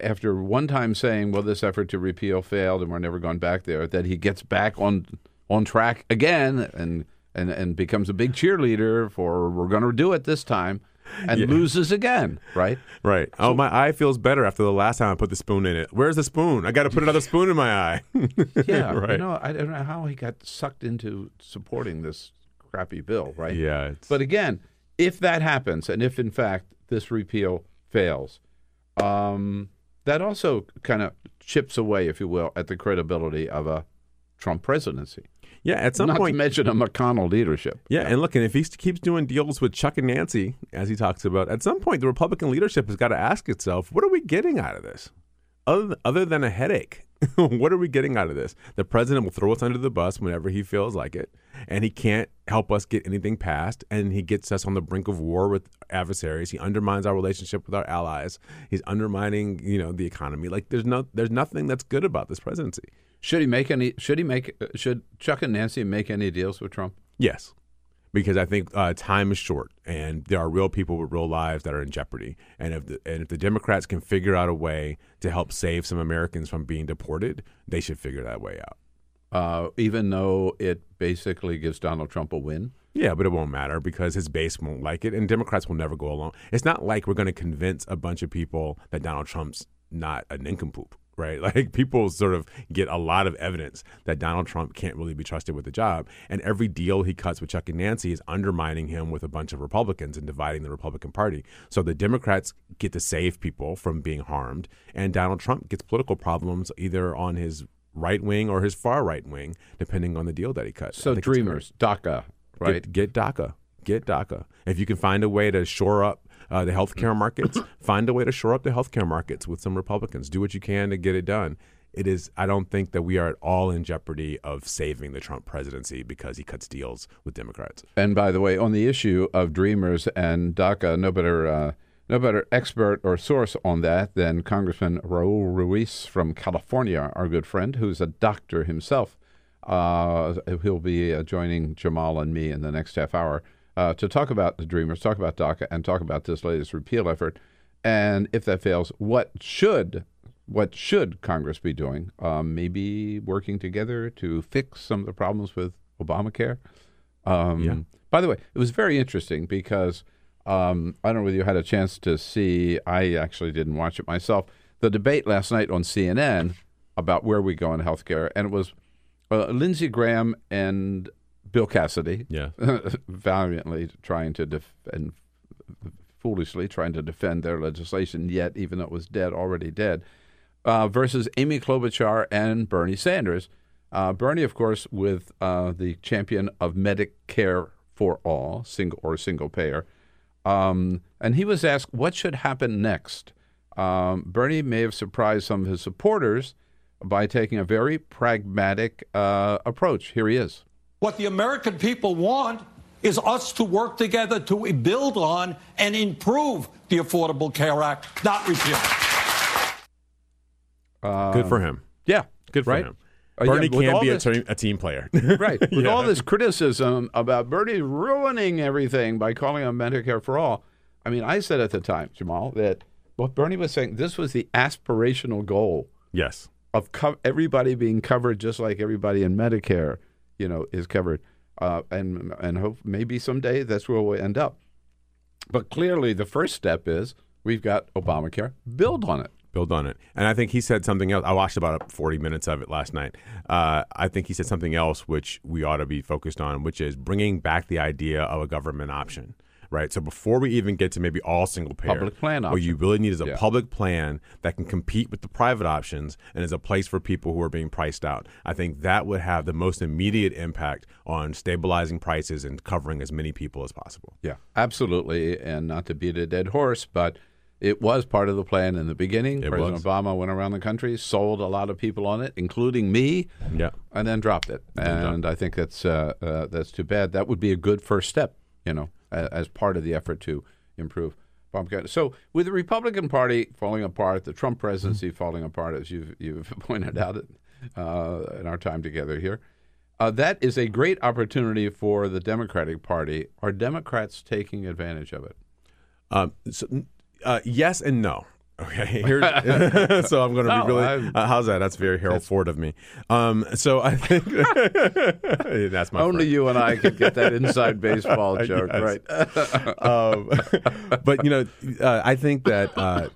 after one time saying, "Well, this effort to repeal failed and we're never going back there," that he gets back on on track again and and and becomes a big cheerleader for we're going to do it this time and Yeah. loses again, right? Right. oh, my eye feels better after the last time I put the spoon in it. Where's the spoon? I got to put another spoon in my eye. Yeah, right. you know, I don't know how he got sucked into supporting this crappy bill, right? Yeah, it's- But again, if that happens, and if in fact this repeal fails, um, that also kind of chips away, if you will, at the credibility of a Trump presidency. Yeah, at some Not point- Not to mention a McConnell leadership. Yeah, and look, and if he keeps doing deals with Chuck and Nancy, as he talks about, at some point the Republican leadership has got to ask itself, what are we getting out of this? Other, other than a headache, what are we getting out of this? The president will throw us under the bus whenever he feels like it, and he can't help us get anything passed, and he gets us on the brink of war with adversaries. He undermines our relationship with our allies. He's undermining, you know, the economy. Like there's no, there's nothing that's good about this presidency. Should he make any? Should he make? uh, Should Chuck and Nancy make any deals with Trump? Yes. because I think uh, time is short, and there are real people with real lives that are in jeopardy. And if the, and if the Democrats can figure out a way to help save some Americans from being deported, they should figure that way out. Uh, even though it basically gives Donald Trump a win. Yeah, but it won't matter because his base won't like it, and Democrats will never go along. It's not like we're going to convince a bunch of people that Donald Trump's not a nincompoop, right? Like people sort of get a lot of evidence that Donald Trump can't really be trusted with the job, and every deal he cuts with Chuck and Nancy is undermining him with a bunch of Republicans and dividing the Republican Party. So the Democrats get to save people from being harmed, and Donald Trump gets political problems either on his right wing or his far right wing, depending on the deal that he cuts. So Dreamers, DACA, right? Get, get DACA. Get DACA. If you can find a way to shore up uh, the healthcare markets, find a way to shore up the healthcare markets with some Republicans. Do what you can to get it done. It is. I don't think that we are at all in jeopardy of saving the Trump presidency because he cuts deals with Democrats. And by the way, on the issue of Dreamers and DACA, no better uh, no better expert or source on that than Congressman Raul Ruiz from California, our good friend, who's a doctor himself. Uh, he'll be uh, joining Jamal and me in the next half hour uh, to talk about the Dreamers, talk about DACA, and talk about this latest repeal effort. And if that fails, what should what should Congress be doing? Um, maybe working together to fix some of the problems with Obamacare. Um, Yeah. By the way, it was very interesting because um, I don't know whether you had a chance to see. I actually didn't watch it myself. The debate last night on CNN about where we go in healthcare, and it was uh, Lindsey Graham and Bill Cassidy, Yeah. valiantly trying to defend, foolishly trying to defend their legislation. Yet, even though it was dead, already dead, uh, versus Amy Klobuchar and Bernie Sanders. Uh, Bernie, of course, with uh, the champion of Medicare for all, single or single payer. Um, and he was asked what should happen next. Um, Bernie may have surprised some of his supporters by taking a very pragmatic uh, approach. Here he is. What the American people want is us to work together to build on and improve the Affordable Care Act, not repeal it. Good for him. Yeah, Good for right? him. Uh, yeah, Bernie with can all be a, team- a team player. right. With Yeah. all this criticism about Bernie ruining everything by calling on Medicare for all, I mean, I said at the time, Jamal, that what Bernie was saying, this was the aspirational goal Yes. of co- everybody being covered just like everybody in Medicare, you know, is covered. Uh, and and hope maybe someday that's where we'll end up. But clearly, the first step is we've got Obamacare. Build on it. build on it. And I think he said something else. I watched about 40 minutes of it last night. Uh, I think he said something else which we ought to be focused on, which is bringing back the idea of a government option. Right. So before we even get to maybe all single payer, Public plan what you really need is a Yeah. public plan that can compete with the private options and is a place for people who are being priced out. I think that would have the most immediate impact on stabilizing prices and covering as many people as possible. Yeah, absolutely. And not to beat a dead horse, but it was part of the plan in the beginning. It President was. Obama went around the country, sold a lot of people on it, including me, Yeah. and then dropped it. Dropped And I think that's uh, uh, that's too bad. That would be a good first step, you know, as part of the effort to improve. So, with the Republican Party falling apart, the Trump presidency falling apart, as you've you've pointed out uh, in our time together here. Uh, that is a great opportunity for the Democratic Party. Are Democrats taking advantage of it? Um, so, uh, yes and no. Okay, here's, so I'm going to No, be really. Uh, how's that? That's very Harold Ford of me. Um, so I think that's my Only friend. you and I could get that inside baseball joke, Yes. right? um, but you know, uh, I think that uh,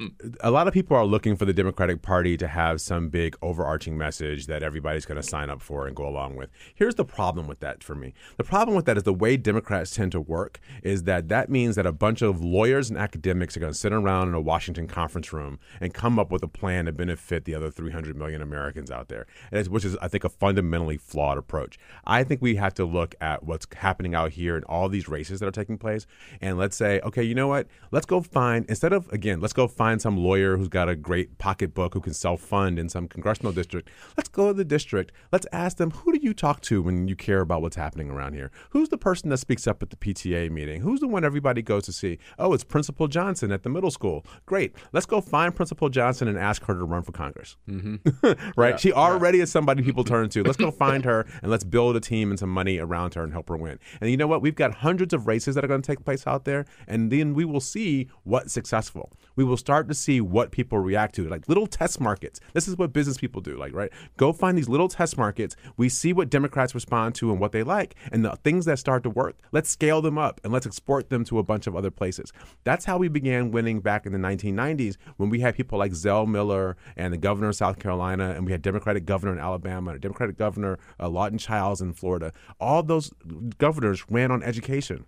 a lot of people are looking for the Democratic Party to have some big overarching message that everybody's going to sign up for and go along with. Here's the problem with that for me. The problem with that is the way Democrats tend to work is that that means that a bunch of lawyers and academics are going to sit around in a Washington conference and come up with a plan to benefit the other 300 million Americans out there, and which is, I think, a fundamentally flawed approach. I think we have to look at what's happening out here in all these races that are taking place, and let's say, okay, you know what? Let's go find instead of again, let's go find some lawyer who's got a great pocketbook who can self-fund in some congressional district. Let's go to the district. Let's ask them, who do you talk to when you care about what's happening around here? Who's the person that speaks up at the PTA meeting? Who's the one everybody goes to see? Oh, it's Principal Johnson at the middle school. Great. Let's go find Principal Johnson and ask her to run for Congress. Mm-hmm. right? Yeah, she already is somebody people turn to. Let's go find her and let's build a team and some money around her and help her win. And you know what? We've got hundreds of races that are going to take place out there, and then we will see what's successful. We will start to see what people react to, like little test markets. This is what business people do, like right? Go find these little test markets. We see what Democrats respond to and what they like, and the things that start to work. Let's scale them up and let's export them to a bunch of other places. That's how we began winning back in the 1990s when we had people like Zell Miller and the governor of South Carolina, and we had Democratic governor in Alabama, and a Democratic governor uh, Lawton Chiles in Florida. All those governors ran on education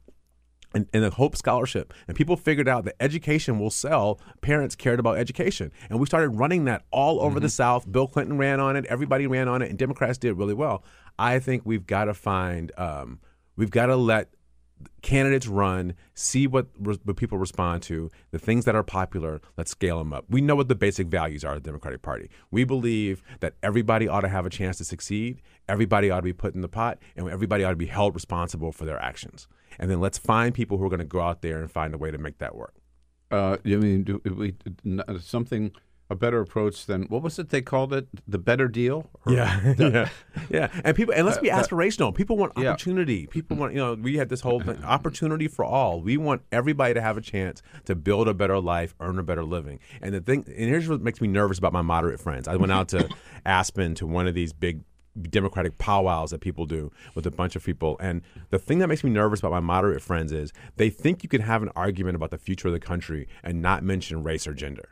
and, and the Hope Scholarship. And people figured out that education will sell. Parents cared about education. And we started running that all over the South. Bill Clinton ran on it. Everybody ran on it. And Democrats did really well. I think we've got to find, um, we've got to let candidates run, see what, re- what people respond to, the things that are popular, let's scale them up. We know what the basic values are of the Democratic Party. We believe that everybody ought to have a chance to succeed, everybody ought to be put in the pot, and everybody ought to be held responsible for their actions. And then let's find people who are going to go out there and find a way to make that work. Uh, you mean do we something a better approach than what was it they called it? The better deal? Or- Yeah, yeah, yeah. And people, and let's be Uh, aspirational. People want yeah. opportunity. People want, you know, we had this whole thing, opportunity for all. We want everybody to have a chance to build a better life, earn a better living. And the thing, and here's what makes me nervous about my moderate friends. I went out to Aspen to one of these big Democratic powwows that people do with a bunch of people. And the thing that makes me nervous about my moderate friends is they think you can have an argument about the future of the country and not mention race or gender.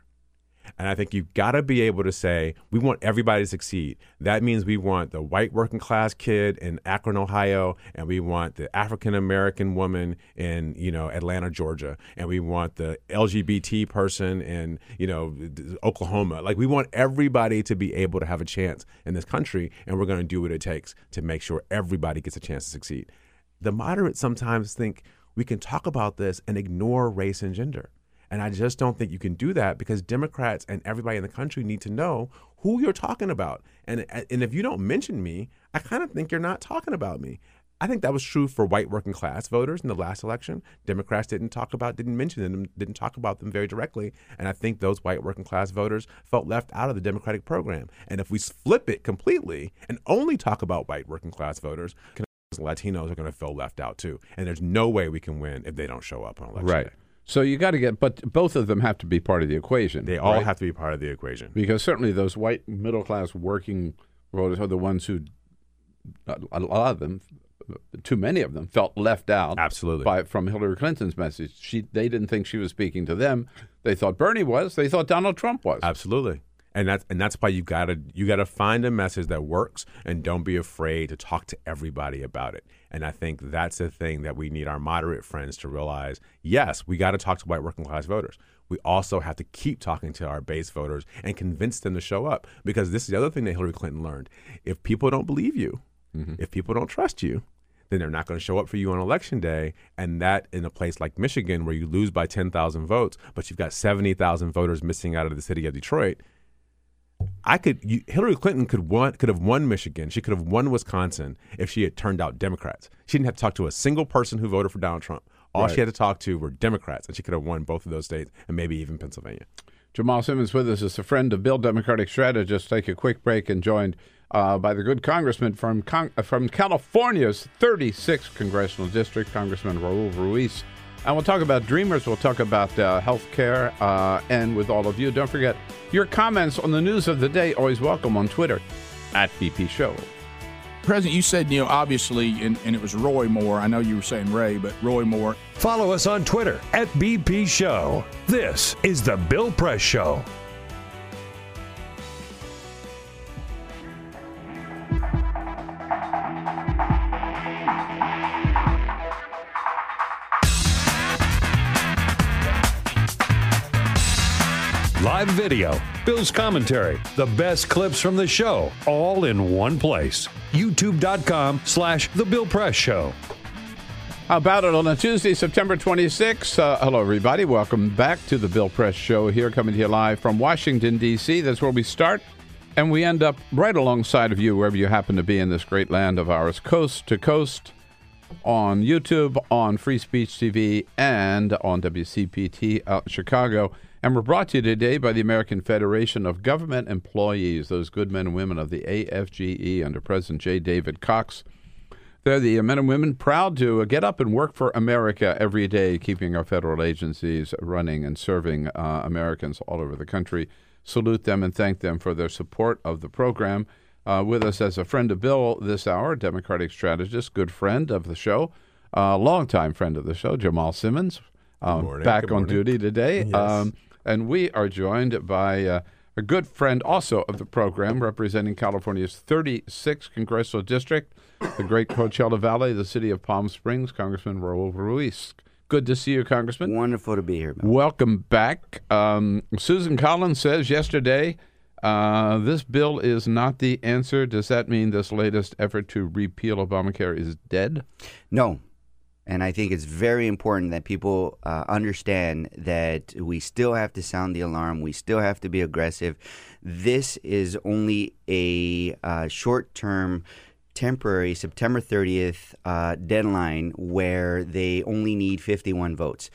And I think you've got to be able to say, we want everybody to succeed. That means we want the white working class kid in Akron, Ohio, and we want the African American woman in, you know, Atlanta, Georgia, and we want the LGBT person in, you know, Oklahoma. Like we want everybody to be able to have a chance in this country, and we're going to do what it takes to make sure everybody gets a chance to succeed. The moderates sometimes think we can talk about this and ignore race and gender. And I just don't think you can do that because Democrats and everybody in the country need to know who you're talking about. And and if you don't mention me, I kind of think you're not talking about me. I think that was true for white working class voters in the last election. Democrats didn't talk about, didn't mention them, didn't talk about them very directly. And I think those white working class voters felt left out of the Democratic program. And if we flip it completely and only talk about white working class voters, Latinos are going to feel left out too. And there's no way we can win if they don't show up on election Right. day. So you got to get, but both of them have to be part of the equation. They all right? have to be part of the equation. because certainly those white middle class working voters are the ones who, a lot of them, too many of them felt left out. Absolutely. By from Hillary Clinton's message, she they didn't think she was speaking to them. They thought Bernie was. They thought Donald Trump was. Absolutely. And that's and that's why you gotta you gotta find a message that works and don't be afraid to talk to everybody about it. And I think that's the thing that we need our moderate friends to realize. Yes, we gotta talk to white working class voters. We also have to keep talking to our base voters and convince them to show up. Because this is the other thing that Hillary Clinton learned. If people don't believe you, mm-hmm. if people don't trust you, then they're not going to show up for you on election day. And that in a place like Michigan, where you lose by 10,000 votes, but you've got 70,000 voters missing out of the city of Detroit, I could you, Hillary Clinton could won could have won Michigan. She could have won Wisconsin if she had turned out Democrats. She didn't have to talk to a single person who voted for Donald Trump. All Right. she had to talk to were Democrats, and she could have won both of those states and maybe even Pennsylvania. Jamal Simmons with us is a friend of Bill Democratic Strategist. Take a quick break and joined uh, by the good congressman from Con- uh, from California's 36th congressional district, Congressman Raul Ruiz. And we'll talk about Dreamers. We'll talk about uh, health care. Uh, and with all of you, don't forget your comments on the news of the day. Always welcome on Twitter at BP Show. President, you said, you know, obviously, and, and it was Roy Moore. I know you were saying Ray, but Roy Moore. Follow us on Twitter at BP Show. This is The Bill Press Show. Live video, Bill's commentary, the best clips from the show, all in one place. YouTube.com slash The Bill Press Show. How about it on a Tuesday, September 26th? Uh, hello, everybody. Welcome back to the Bill Press Show here, coming to you live from Washington, D.C. That's where we start, and we end up right alongside of you, wherever you happen to be in this great land of ours, coast to coast, on YouTube, on Free Speech TV, and on WCPT out in Chicago. And we're brought to you today by the American Federation of Government Employees, those good men and women of the AFGE under President J. David Cox. They're the men and women proud to uh, get up and work for America every day, keeping our federal agencies running and serving uh, Americans all over the country. Salute them and thank them for their support of the program. Uh, with us as a friend of Bill this hour, Democratic strategist, good friend of the show, uh, longtime friend of the show, Jamal Simmons, um, morning. back on duty today. Yes. Um, and we are joined by uh, a good friend also of the program, representing California's 36th congressional district, the great Coachella Valley, the city of Palm Springs, Congressman Raul Ruiz. Good to see you, Congressman. Wonderful to be here. Welcome back. Um, Susan Collins says yesterday, uh, this bill is not the answer. Does that mean this latest effort to repeal Obamacare is dead? No. And I think it's very important that people uh, understand that we still have to sound the alarm. We still have to be aggressive. This is only a uh, short term, temporary September 30th uh, deadline where they only need 51 votes.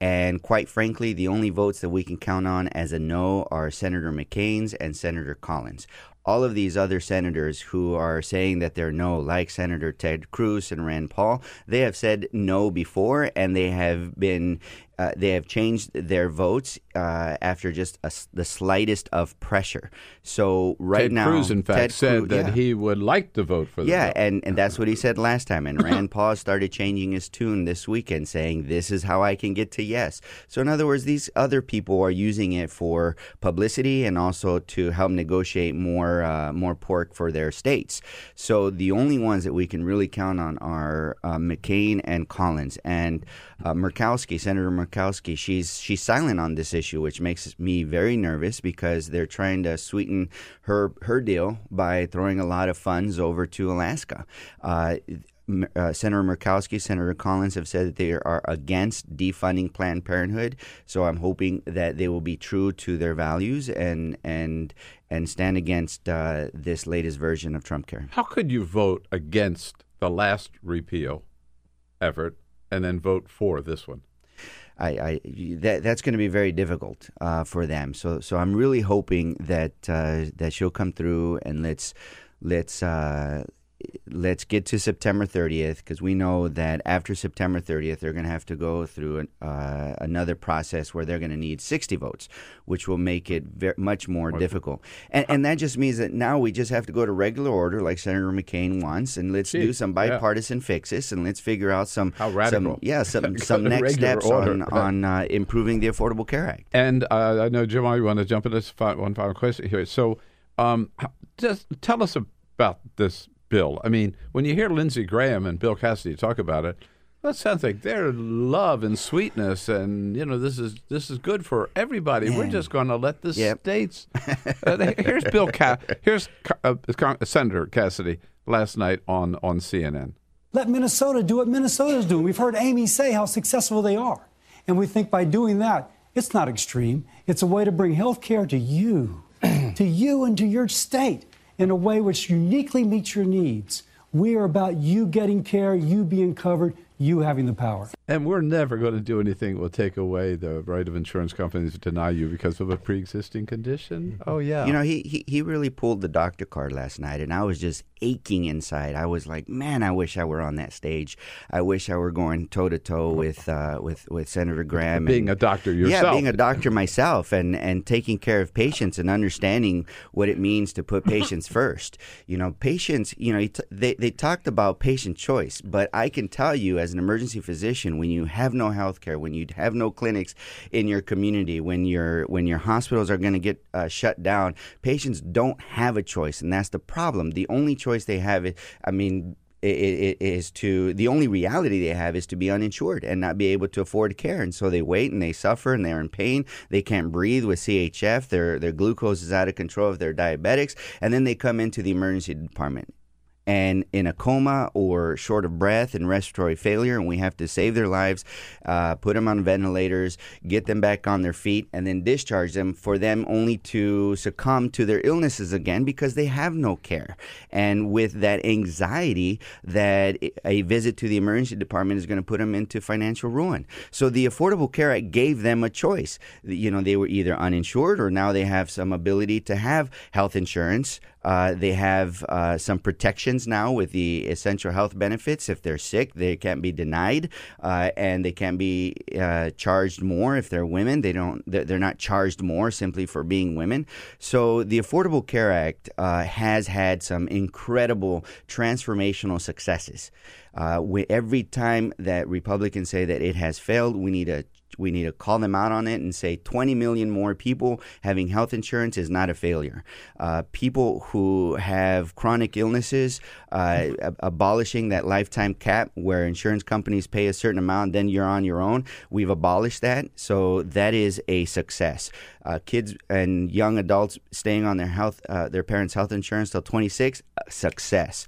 And quite frankly, the only votes that we can count on as a no are Senator McCain's and Senator Collins. All of these other senators who are saying that they're no, like Senator Ted Cruz and Rand Paul, they have said no before, and they have been uh, they have changed their votes uh, after just a the slightest of pressure. So right Ted now, Cruz, in fact, Ted said Cruz- that yeah. he would like to vote for the Yeah, bill. and, and that's what he said last time. And Rand Paul started changing his tune this weekend, saying, This is how I can get to yes. So, in other words, these other people are using it for publicity and also to help negotiate more, uh, more pork for their states. So, the only ones that we can really count on are uh, McCain and Collins. And uh, Murkowski, Senator Murkowski, she's, she's silent on this issue, which makes me very nervous because they're trying to sweeten her, her deal by throwing a lot of funds over to Alaska. Uh, uh, Senator Murkowski, Senator Collins have said that they are against defunding Planned Parenthood. So I'm hoping that they will be true to their values and and and stand against uh, this latest version of Trump Care. How could you vote against the last repeal effort and then vote for this one? I, I that that's going to be very difficult uh, for them. So so I'm really hoping that uh, that she'll come through and let's let's uh, let's get to September 30th because we know that after September 30th they're going to have to go through an, uh, another process where they're going to need 60 votes, which will make it very, much more difficult. And and that just means that now we just have to go to regular order like Senator McCain wants, and let's do Gee, some yeah. bipartisan fixes and let's figure out some How radical. some yeah some some next steps order. on on uh, improving the Affordable Care Act. And uh, I know, Jamal, you want to jump into this one final question here. So, um, just tell us about this bill. I mean, when you hear Lindsey Graham and Bill Cassidy talk about it, that sounds like their love and sweetness, and you know, this is this is good for everybody. We're just going to let the Yep. states. uh, here's Bill. Ca- here's Ca- uh, Senator Cassidy last night on on CNN. Let Minnesota do what Minnesota's doing. We've heard Amy say how successful they are. And we think by doing that, it's not extreme. It's a way to bring health care to you, to you and to your state in a way which uniquely meets your needs. We are about you getting care, you being covered, you having the power. And we're never going to do anything that will take away the right of insurance companies to deny you because of a pre-existing condition. Oh yeah. You know, he, he he really pulled the doctor card last night, and I was just aching inside. I was like, man, I wish I were on that stage. I wish I were going toe to toe with uh, with with Senator Graham. Being and- a doctor yourself, Yeah, being a doctor myself, and and taking care of patients and understanding what it means to put patients first. You know, patients. You know, they they talked about patient choice, but I can tell you as an emergency physician, when you have no health care, when you have no clinics in your community, when your when your hospitals are going to get uh, shut down, patients don't have a choice, and that's the problem. The only choice they have, is, I mean. i- i- Is to the only reality they have is to be uninsured and not be able to afford care, and so they wait and they suffer and they're in pain. They can't breathe with CHF. Their their glucose is out of control if they're diabetics, and then they come into the emergency department and in a coma or short of breath and respiratory failure, and we have to save their lives, uh, put them on ventilators, get them back on their feet, and then discharge them for them only to succumb to their illnesses again because they have no care. And with that anxiety, that a visit to the emergency department is going to put them into financial ruin. So the Affordable Care Act gave them a choice. You know, they were either uninsured or now they have some ability to have health insurance. Uh, they have uh, some protections now with the essential health benefits. If they're sick, they can't be denied, uh, and they can't be uh, charged more if they're women. They don't. They're not charged more simply for being women. So the Affordable Care Act uh, has had some incredible transformational successes. Every time that Republicans say that it has failed, we need to we need to call them out on it and say 20 million more people having health insurance is not a failure. Uh, people who have chronic illnesses, uh, ab- abolishing that lifetime cap where insurance companies pay a certain amount, then you're on your own. We've abolished that, so that is a success. Uh, kids and young adults staying on their health, uh, their parents' health insurance till 26, uh, success.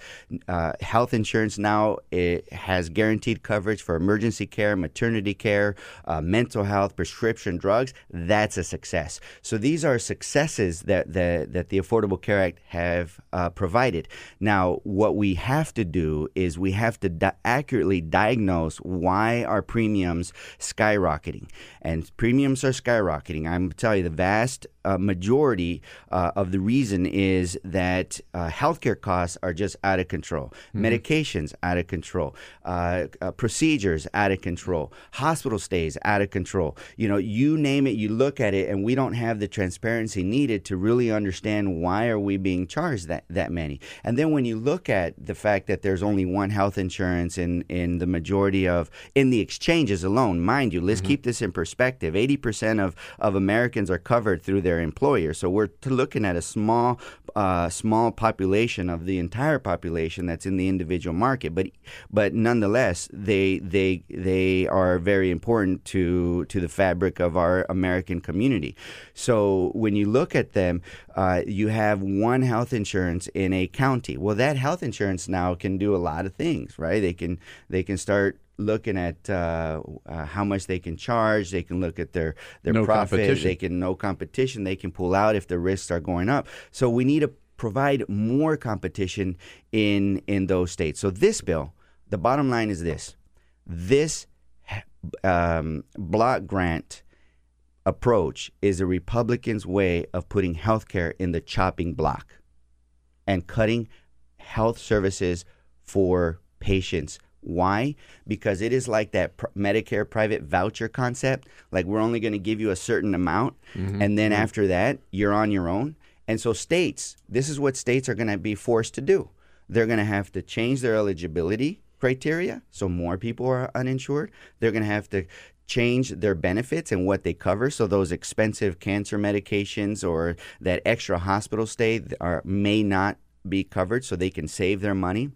Uh, health insurance now it has guaranteed coverage for emergency care, maternity care, uh, mental health, prescription drugs. That's a success. So these are successes that the, that the Affordable Care Act have uh, provided. Now, what we have to do is we have to di- accurately diagnose why are premiums skyrocketing, and premiums are skyrocketing. I'm telling you, the vast uh, majority uh, of the reason is that uh, healthcare costs are just out of control, medications out of control, uh, uh, procedures out of control, hospital stays out of control. You know, you name it, you look at it, and we don't have the transparency needed to really understand why are we being charged that that many. And then when you look at the fact that there's only one health insurance in in the majority of in the exchanges alone, mind you, let's keep this in perspective. Eighty percent of of Americans are covered through their employer, so we're looking at a small uh, small population of the entire population that's in the individual market. But but nonetheless, they they they are very important to to the fabric of our American community. So when you look at them, uh, you have one health insurance in a county. Well, that health insurance now can do a lot of things, right? They can they can start looking at uh, uh, how much they can charge. They can look at their their No profit. They can no competition. They can pull out if the risks are going up. So we need to provide more competition in in those states. So this bill, the bottom line is this: this um, block grant approach is a Republican's way of putting healthcare in the chopping block and cutting health services for patients. Why? Because it is like that pr- Medicare private voucher concept. Like we're only going to give you a certain amount, Mhm. and then Mhm. after that, you're on your own. And so states, this is what states are going to be forced to do. They're going to have to change their eligibility criteria, so more people are uninsured. They're going to have to change their benefits and what they cover. So those expensive cancer medications or that extra hospital stay are may not be covered, so they can save their money.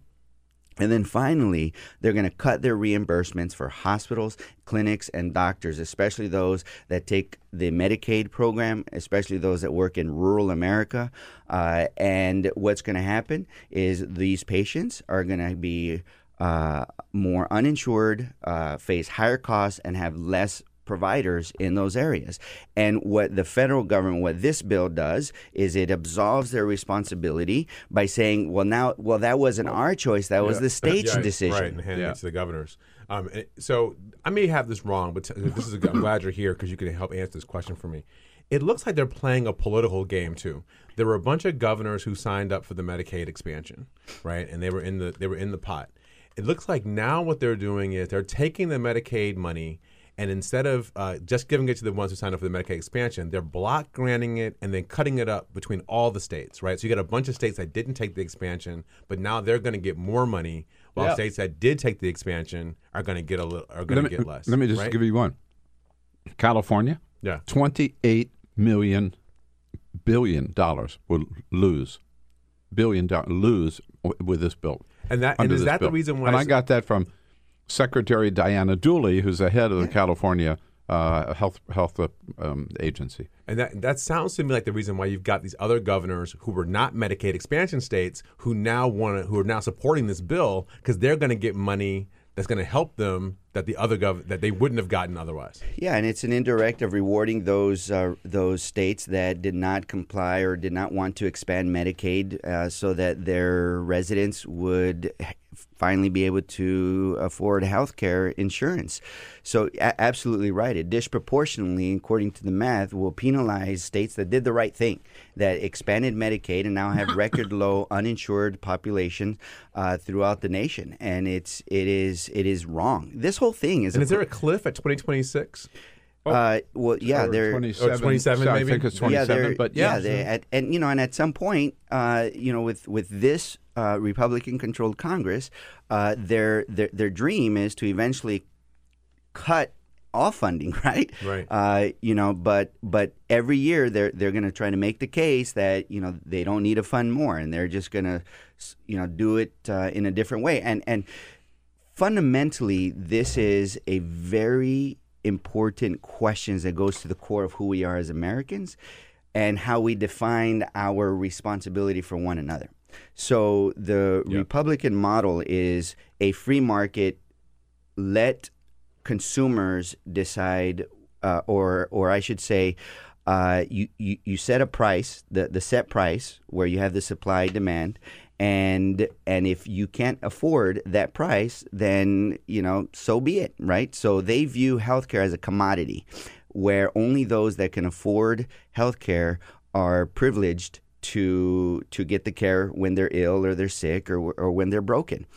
And then finally, they're going to cut their reimbursements for hospitals, clinics, and doctors, especially those that take the Medicaid program, especially those that work in rural America. Uh, and what's going to happen is these patients are going to be uh, more uninsured, uh, face higher costs, and have less providers in those areas. And what the federal government, what this bill does, is it absolves their responsibility by saying, well, now, well, that wasn't our choice, that was Yeah. the state's Yeah, decision. Right, and handing it to the governors. Um, so I may have this wrong, but t- this is. I'm glad you're here because you can help answer this question for me. It looks like they're playing a political game too. There were a bunch of governors who signed up for the Medicaid expansion, right? And they were in the they were in the pot. It looks like now what they're doing is they're taking the Medicaid money and instead of uh, just giving it to the ones who signed up for the Medicaid expansion, they're block granting it and then cutting it up between all the states, right? So you got a bunch of states that didn't take the expansion, but now they're going to get more money, while Yeah. states that did take the expansion are going to get a little are going to get less. let me just right? give you one. California, Yeah. twenty-eight million billion dollars will lose, billion dollars lose with this bill. And that- and is that the reason why And I got that from Secretary Diana Dooley, who's the head of the California uh, health health uh, um, agency. And that that sounds to me like the reason why you've got these other governors who were not Medicaid expansion states who now want who are now supporting this bill because they're going to get money that's going to help them that the other gov that they wouldn't have gotten otherwise. Yeah, and it's an indirect of rewarding those uh, those states that did not comply or did not want to expand Medicaid, uh, so that their residents would finally be able to afford health care insurance. So, a- absolutely right. It disproportionately, according to the math, will penalize states that did the right thing, that expanded Medicaid and now have record low uninsured population uh, throughout the nation. And it's it is it is wrong. This whole thing is. And a is there a cliff at 2026? Uh, well, yeah, Or they're 27, Or 27 I maybe? think it's 27, they're- but yeah, yeah. they, at, and you know, and at some point, uh, you know, with with this uh, Republican-controlled Congress, uh, their their their dream is to eventually cut all funding, right? Right. Uh, you know, but but every year they're they're going to try to make the case that you know they don't need to fund more, and they're just going to you know do it uh, in a different way, and and fundamentally, this is a very important question that goes to the core of who we are as Americans and how we define our responsibility for one another. So the Republican model is a free market, let consumers decide, uh, or or I should say, uh, you, you you set a price, the the set price where you have the supply demand, and and if you can't afford that price, then you know so be it, right? So they view healthcare as a commodity, where only those that can afford healthcare are privileged to to get the care when they're ill or they're sick or or when they're broken.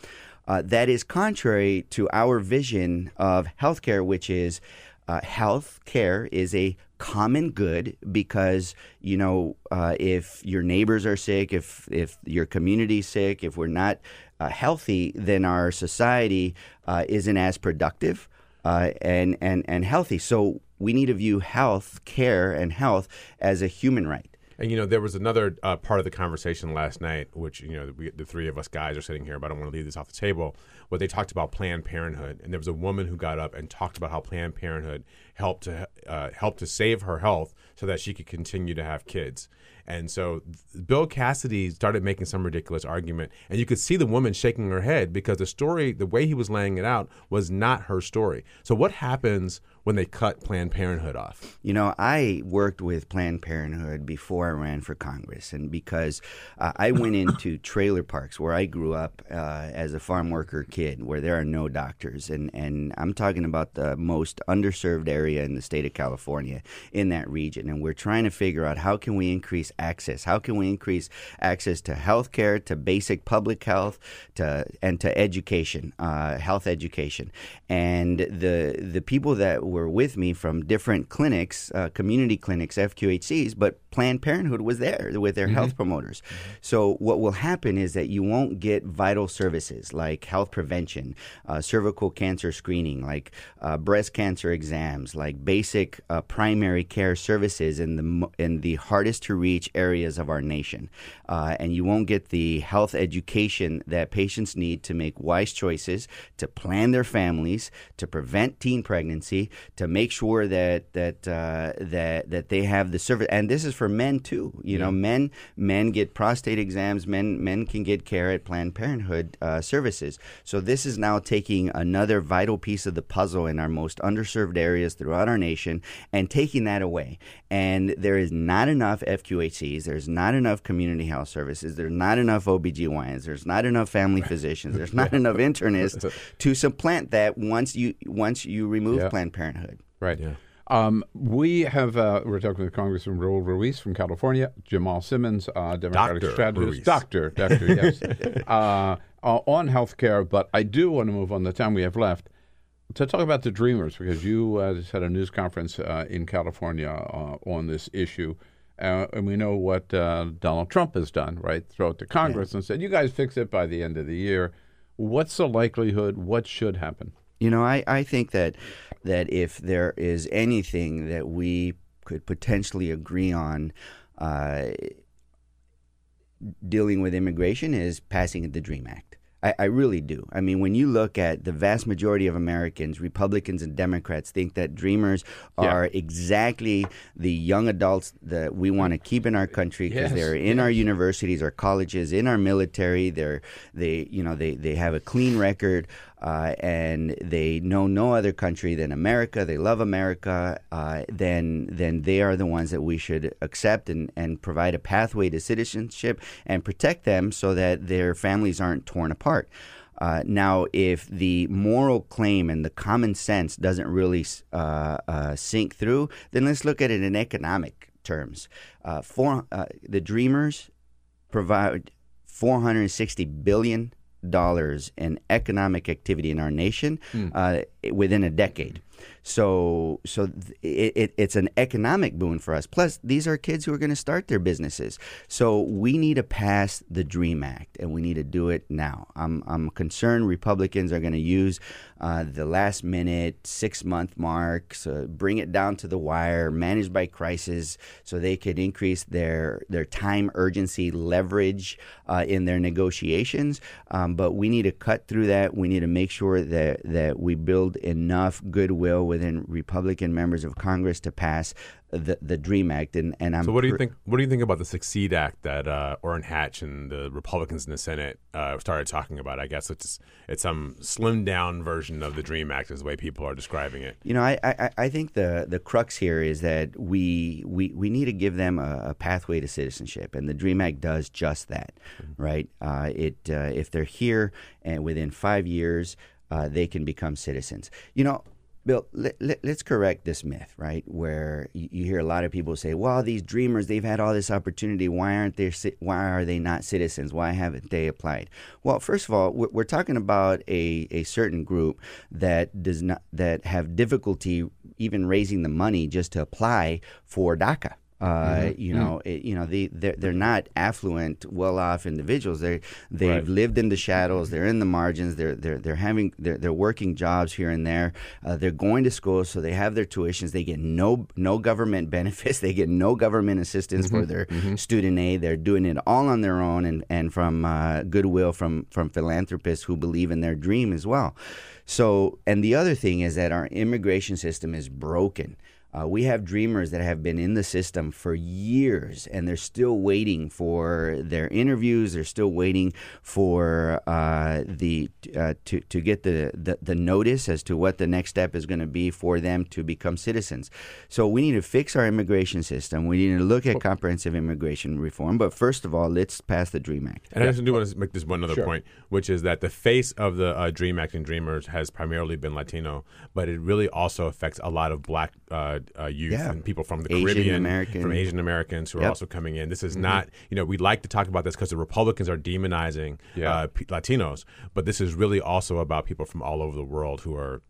Uh, that is contrary to our vision of healthcare, which is uh, health care is a common good because you know uh, if your neighbors are sick, if if your community's sick, if we're not uh, healthy, then our society uh, isn't as productive uh, and and and healthy. So we need to view health care and health as a human right. And you know, there was another uh, part of the conversation last night, which you know, we, the three of us guys are sitting here, but I don't want to leave this off the table. Where they talked about Planned Parenthood, and there was a woman who got up and talked about how Planned Parenthood helped to uh, help to save her health so that she could continue to have kids. And so Bill Cassidy started making some ridiculous argument, and you could see the woman shaking her head because the story, the way he was laying it out, was not her story. So what happens when they cut Planned Parenthood off? You know, I worked with Planned Parenthood before I ran for Congress, and because uh, I went into trailer parks where I grew up uh, as a farm worker kid, where there are no doctors, and and I'm talking about the most underserved area in the state of California in that region, and we're trying to figure out how can we increase access, how can we increase access to health care, to basic public health, to and to education, uh, health education, and the the people that were with me from different clinics, uh, community clinics, FQHCs, but Planned Parenthood was there with their health promoters. So what will happen is that you won't get vital services like health prevention, uh, cervical cancer screening, like uh, breast cancer exams, like basic uh, primary care services in the in the hardest to reach areas of our nation, uh, and you won't get the health education that patients need to make wise choices, to plan their families, to prevent teen pregnancy, to make sure that that uh, that that they have the service. And this is for men too. You know, men men get prostate exams. Men men can get care at Planned Parenthood uh, services. So this is now taking another vital piece of the puzzle in our most underserved areas throughout our nation and taking that away. And there is not enough FQHCs. There's not enough community health services. There's not enough OBGYNs. There's not enough family physicians. There's not enough internists to supplant that once you once you remove Yeah. Planned Parenthood. Right. Um, we have, uh, we're talking with Congressman Raul Ruiz from California, Jamal Simmons, uh, Democratic Dr. strategist. Ruiz. Doctor, doctor, yes. uh, uh, on health care, but I do want to move on the time we have left to talk about the Dreamers because you uh, just had a news conference uh, in California uh, on this issue. Uh, and we know what uh, Donald Trump has done, right? Throw it to Congress and said, you guys fix it by the end of the year. What's the likelihood? What should happen? You know, I, I think that that if there is anything that we could potentially agree on uh, dealing with immigration is passing the Dream Act. I, I really do. I mean, when you look at the vast majority of Americans, Republicans and Democrats, think that Dreamers Yeah. are exactly the young adults that we want to keep in our country because Yes, they're in yes. our universities, our colleges, in our military. They're they you know they they have a clean record. Uh, and they know no other country than America. They love America. Uh, then, then they are the ones that we should accept and, and provide a pathway to citizenship and protect them so that their families aren't torn apart. Uh, now, if the moral claim and the common sense doesn't really uh, uh, sink through, then let's look at it in economic terms. Uh, for, the Dreamers provide 460 billion dollars in economic activity in our nation Hmm. uh, within a decade. So, so it, it, it's an economic boon for us. Plus, these are kids who are going to start their businesses. So, we need to pass the Dream Act, and we need to do it now. I'm, I'm concerned Republicans are going to use uh, the last minute, six month mark, so bring it down to the wire, managed by crisis, so they could increase their their time urgency leverage uh, in their negotiations. Um, but we need to cut through that. We need to make sure that that we build enough goodwill within Republican members of Congress to pass the the Dream Act. And and I'm So what do you think? What do you think about the Succeed Act that uh, Orrin Hatch and the Republicans in the Senate uh, started talking about? I guess it's it's some slimmed down version of the Dream Act, is the way people are describing it. You know, I, I, I think the, the crux here is that we we, we need to give them a, a pathway to citizenship, and the Dream Act does just that, right? Uh, it uh, if they're here and within five years, uh, they can become citizens. You know. Bill, let, let, us correct this myth, right? Where you, you hear a lot of people say, "Well, these dreamers, they've had all this opportunity. Why aren't they? Why are they not citizens? Why haven't they applied?" Well, first of all, we're, we're talking about a, a certain group that does not that have difficulty even raising the money just to apply for DACA. Uh, Mhm. You know, it, you know, they they're, they're not affluent, well-off individuals. They they've Right. lived in the shadows. They're in the margins. They're they're they're having they're, they're working jobs here and there. Uh, they're going to school, so they have their tuitions. They get no no government benefits. They get no government assistance for Mhm, their mhm. student aid. They're doing it all on their own and and from uh, goodwill from from philanthropists who believe in their dream as well. So, and the other thing is that our immigration system is broken. Uh, we have dreamers that have been in the system for years and they're still waiting for their interviews. They're still waiting for uh, the uh, to, to get the, the, the notice as to what the next step is going to be for them to become citizens. So we need to fix our immigration system. We need to look at comprehensive immigration reform. But first of all, let's pass the Dream Act. And I just do want to make this one other Sure. point, which is that the face of the uh, Dream Act and Dreamers has primarily been Latino, but it really also affects a lot of black uh, uh, youth Yeah. and people from the Asian Caribbean, American. from Asian Americans who are also coming in. This is Mhm. not, you know, we like to talk about this because the Republicans are demonizing uh, P- Latinos, but this is really also about people from all over the world who are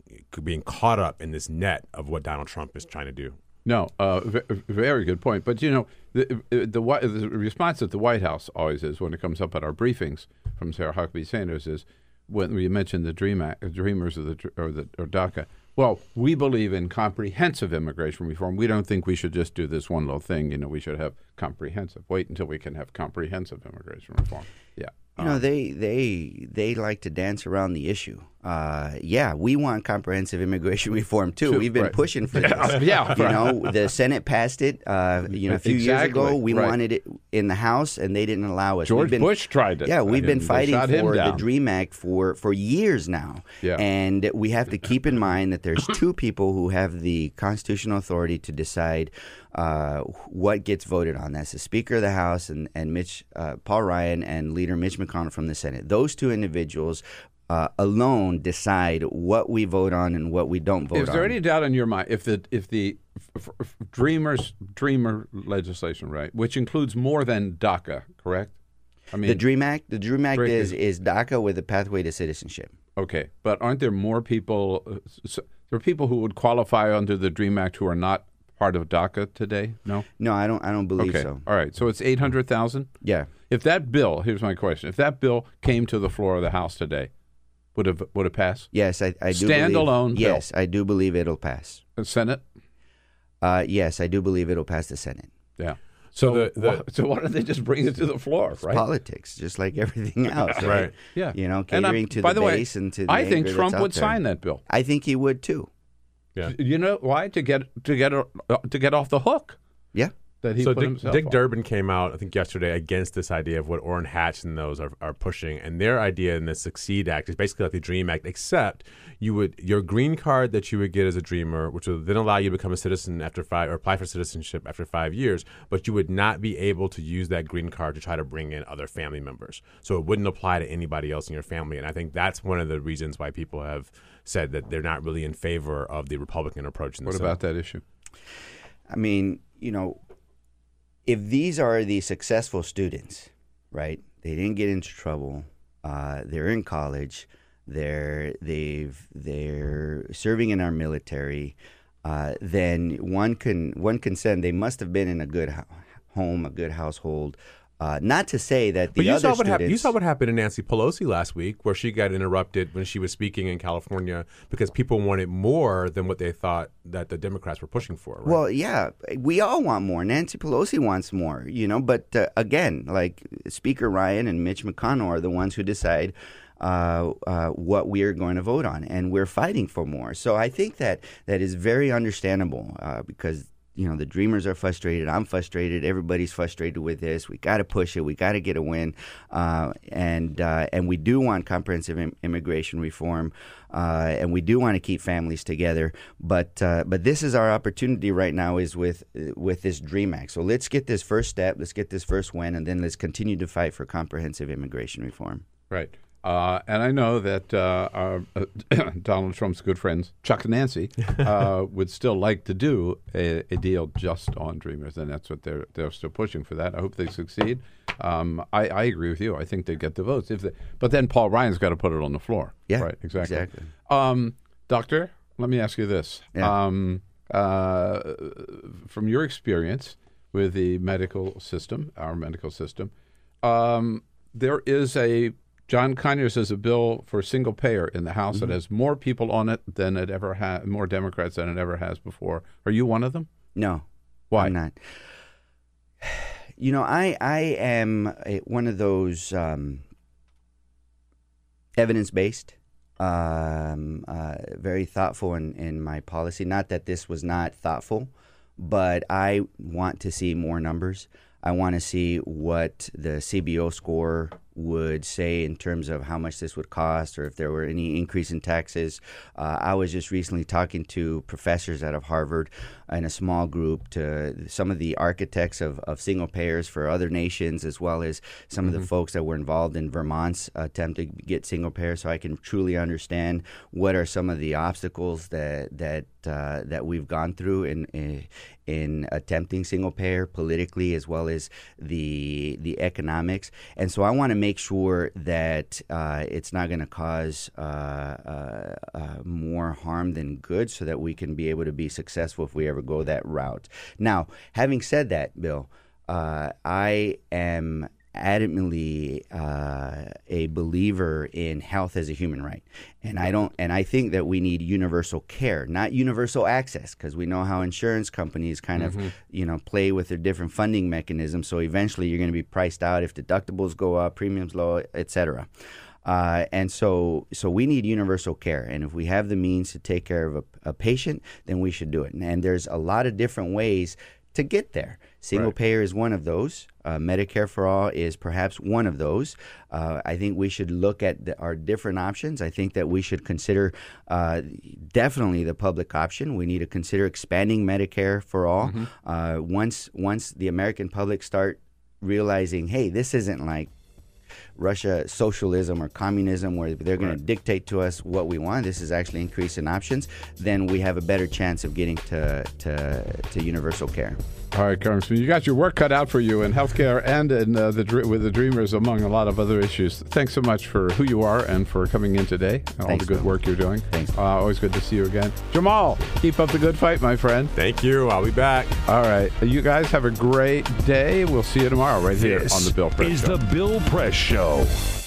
being caught up in this net of what Donald Trump is trying to do. No, uh, v- very good point. But you know, the, the the response that the White House always is when it comes up at our briefings from Sarah Huckabee Sanders is when we mention the Dream Act, Dreamers of the or the or DACA. Well, we believe in comprehensive immigration reform. We don't think we should just do this one little thing. You know, we should have comprehensive. Wait until we can have comprehensive immigration reform. Yeah. You know, um, they they they like to dance around the issue. Uh, yeah, we want comprehensive immigration reform too. We've been right. pushing for this. yeah, you know, the Senate passed it. Uh, you know, a few years ago, we right. wanted it in the House, and they didn't allow us. George been, Bush tried it. Yeah, we've been fighting for the. Dream Act for for years now. Yeah. and we have to keep in mind that there's two people who have the constitutional authority to decide uh, what gets voted on. That's the Speaker of the House and and Mitch uh, Paul Ryan and Leader Mitch McConnell from the Senate. Those two individuals. Uh, alone decide what we vote on and what we don't vote on. Is on. there any doubt in your mind if the if the f- f- Dreamers Dreamer legislation, right, which includes more than DACA, correct? I mean, the Dream Act, the Dream Act is is DACA with a pathway to citizenship. Okay, but aren't there more people? Uh, s there are people who would qualify under the Dream Act who are not part of DACA today. No. No, I don't. I don't believe okay. so. All right. So it's eight hundred thousand. Yeah. If that bill, here's my question: If that bill came to the floor of the House today, would have would have passed? Yes, I, I do. Standalone Believe, bill. yes, I do believe it'll pass. The Senate. Uh, yes, I do believe it'll pass the Senate. Yeah. So the, the why, so why don't they just bring it to the floor, right? Politics, just like everything else, right? Right. Yeah. You know, And I'm- catering to by the the way, base and to the I think anger Trump that's would there. sign that bill. I think he would too. Yeah. You know why? To get to get uh, to get off the hook. Yeah. That he so put Dick, himself Dick on. Durbin came out, I think, yesterday against this idea of what Orrin Hatch and those are, are pushing, and their idea in the Succeed Act is basically like the Dream Act, except you would your green card that you would get as a dreamer, which would then allow you to become a citizen after five or apply for citizenship after five years, but you would not be able to use that green card to try to bring in other family members. So it wouldn't apply to anybody else in your family, and I think that's one of the reasons why people have said that they're not really in favor of the Republican approach. In the What Senate. about that issue? I mean, you know, if these are the successful students, right? They didn't get into trouble. Uh, they're in college. They're they've they're serving in our military. Uh, then one can one can send. They must have been in a good ho- home, a good household. Uh, not to say that the But you other saw what students. happened. You saw what happened to Nancy Pelosi last week, where she got interrupted when she was speaking in California because people wanted more than what they thought that the Democrats were pushing for. Right? Well, yeah, we all want more. Nancy Pelosi wants more, you know. But uh, again, like Speaker Ryan and Mitch McConnell are the ones who decide uh, uh, what we are going to vote on, and we're fighting for more. So I think that that is very understandable uh, because. You know the dreamers are frustrated. I'm frustrated. Everybody's frustrated with this. We got to push it. We got to get a win, uh, and uh, and we do want comprehensive Im- immigration reform, uh, and we do want to keep families together. But uh, but this is our opportunity right now is with with this Dream Act. So let's get this first step. Let's get this first win, and then let's continue to fight for comprehensive immigration reform. Right. Uh, and I know that uh, our, uh, Donald Trump's good friends, Chuck and Nancy, uh, would still like to do a, a deal just on Dreamers, and that's what they're they're still pushing for that. I hope they succeed. Um, I, I agree with you. I think they get the votes. If they, but then Paul Ryan's got to put it on the floor. Yeah, right. Exactly. exactly. Um, doctor, let me ask you this: Yeah. um, uh, from your experience with the medical system, our medical system, um, there is a John Conyers has a bill for single payer in the House that Mhm. has more people on it than it ever had, more Democrats than it ever has before. Are you one of them? No, Why I'm not. You know, I I am one of those um, evidence based, um, uh, very thoughtful in, in my policy. Not that this was not thoughtful, but I want to see more numbers. I want to see what the CBO score would say in terms of how much this would cost or if there were any increase in taxes. Uh, I was just recently talking to professors out of Harvard in a small group to some of the architects of, of single payers for other nations, as well as some of Mm-hmm. the folks that were involved in Vermont's attempt to get single payer, so I can truly understand what are some of the obstacles that that uh, that we've gone through in, in in attempting single payer politically, as well as the the economics. And so I want to make sure that uh, it's not going to cause uh, uh, uh, more harm than good, so that we can be able to be successful if we ever go that route. Now, having said that, Bill, uh, I am adamantly uh, a believer in health as a human right, and I don't, and I think that we need universal care, not universal access, because we know how insurance companies kind Mhm. of, you know, play with their different funding mechanisms. So eventually, you're going to be priced out if deductibles go up, premiums low, etc. Uh, and so, so we need universal care. And if we have the means to take care of a, a patient, then we should do it. And, and there's a lot of different ways to get there. Single Right. payer is one of those. Uh, Medicare for all is perhaps one of those. Uh, I think we should look at the, our different options. I think that we should consider uh, definitely the public option. We need to consider expanding Medicare for all. Mhm. Uh, once once the American public start realizing, hey, this isn't like Russia socialism or communism where they're going to dictate to us what we want. This is actually increasing options. Then we have a better chance of getting to to, to universal care. All right, Congressman, you got your work cut out for you in healthcare and in uh, the with the Dreamers, among a lot of other issues. Thanks so much for who you are and for coming in today and all Thanks, the good Bill. work you're doing. Thanks. Uh, always good to see you again, Jamal. Keep up the good fight, my friend. Thank you. I'll be back. All right, you guys have a great day. We'll see you tomorrow right here on the Bill Press is Show. the Bill Press Show.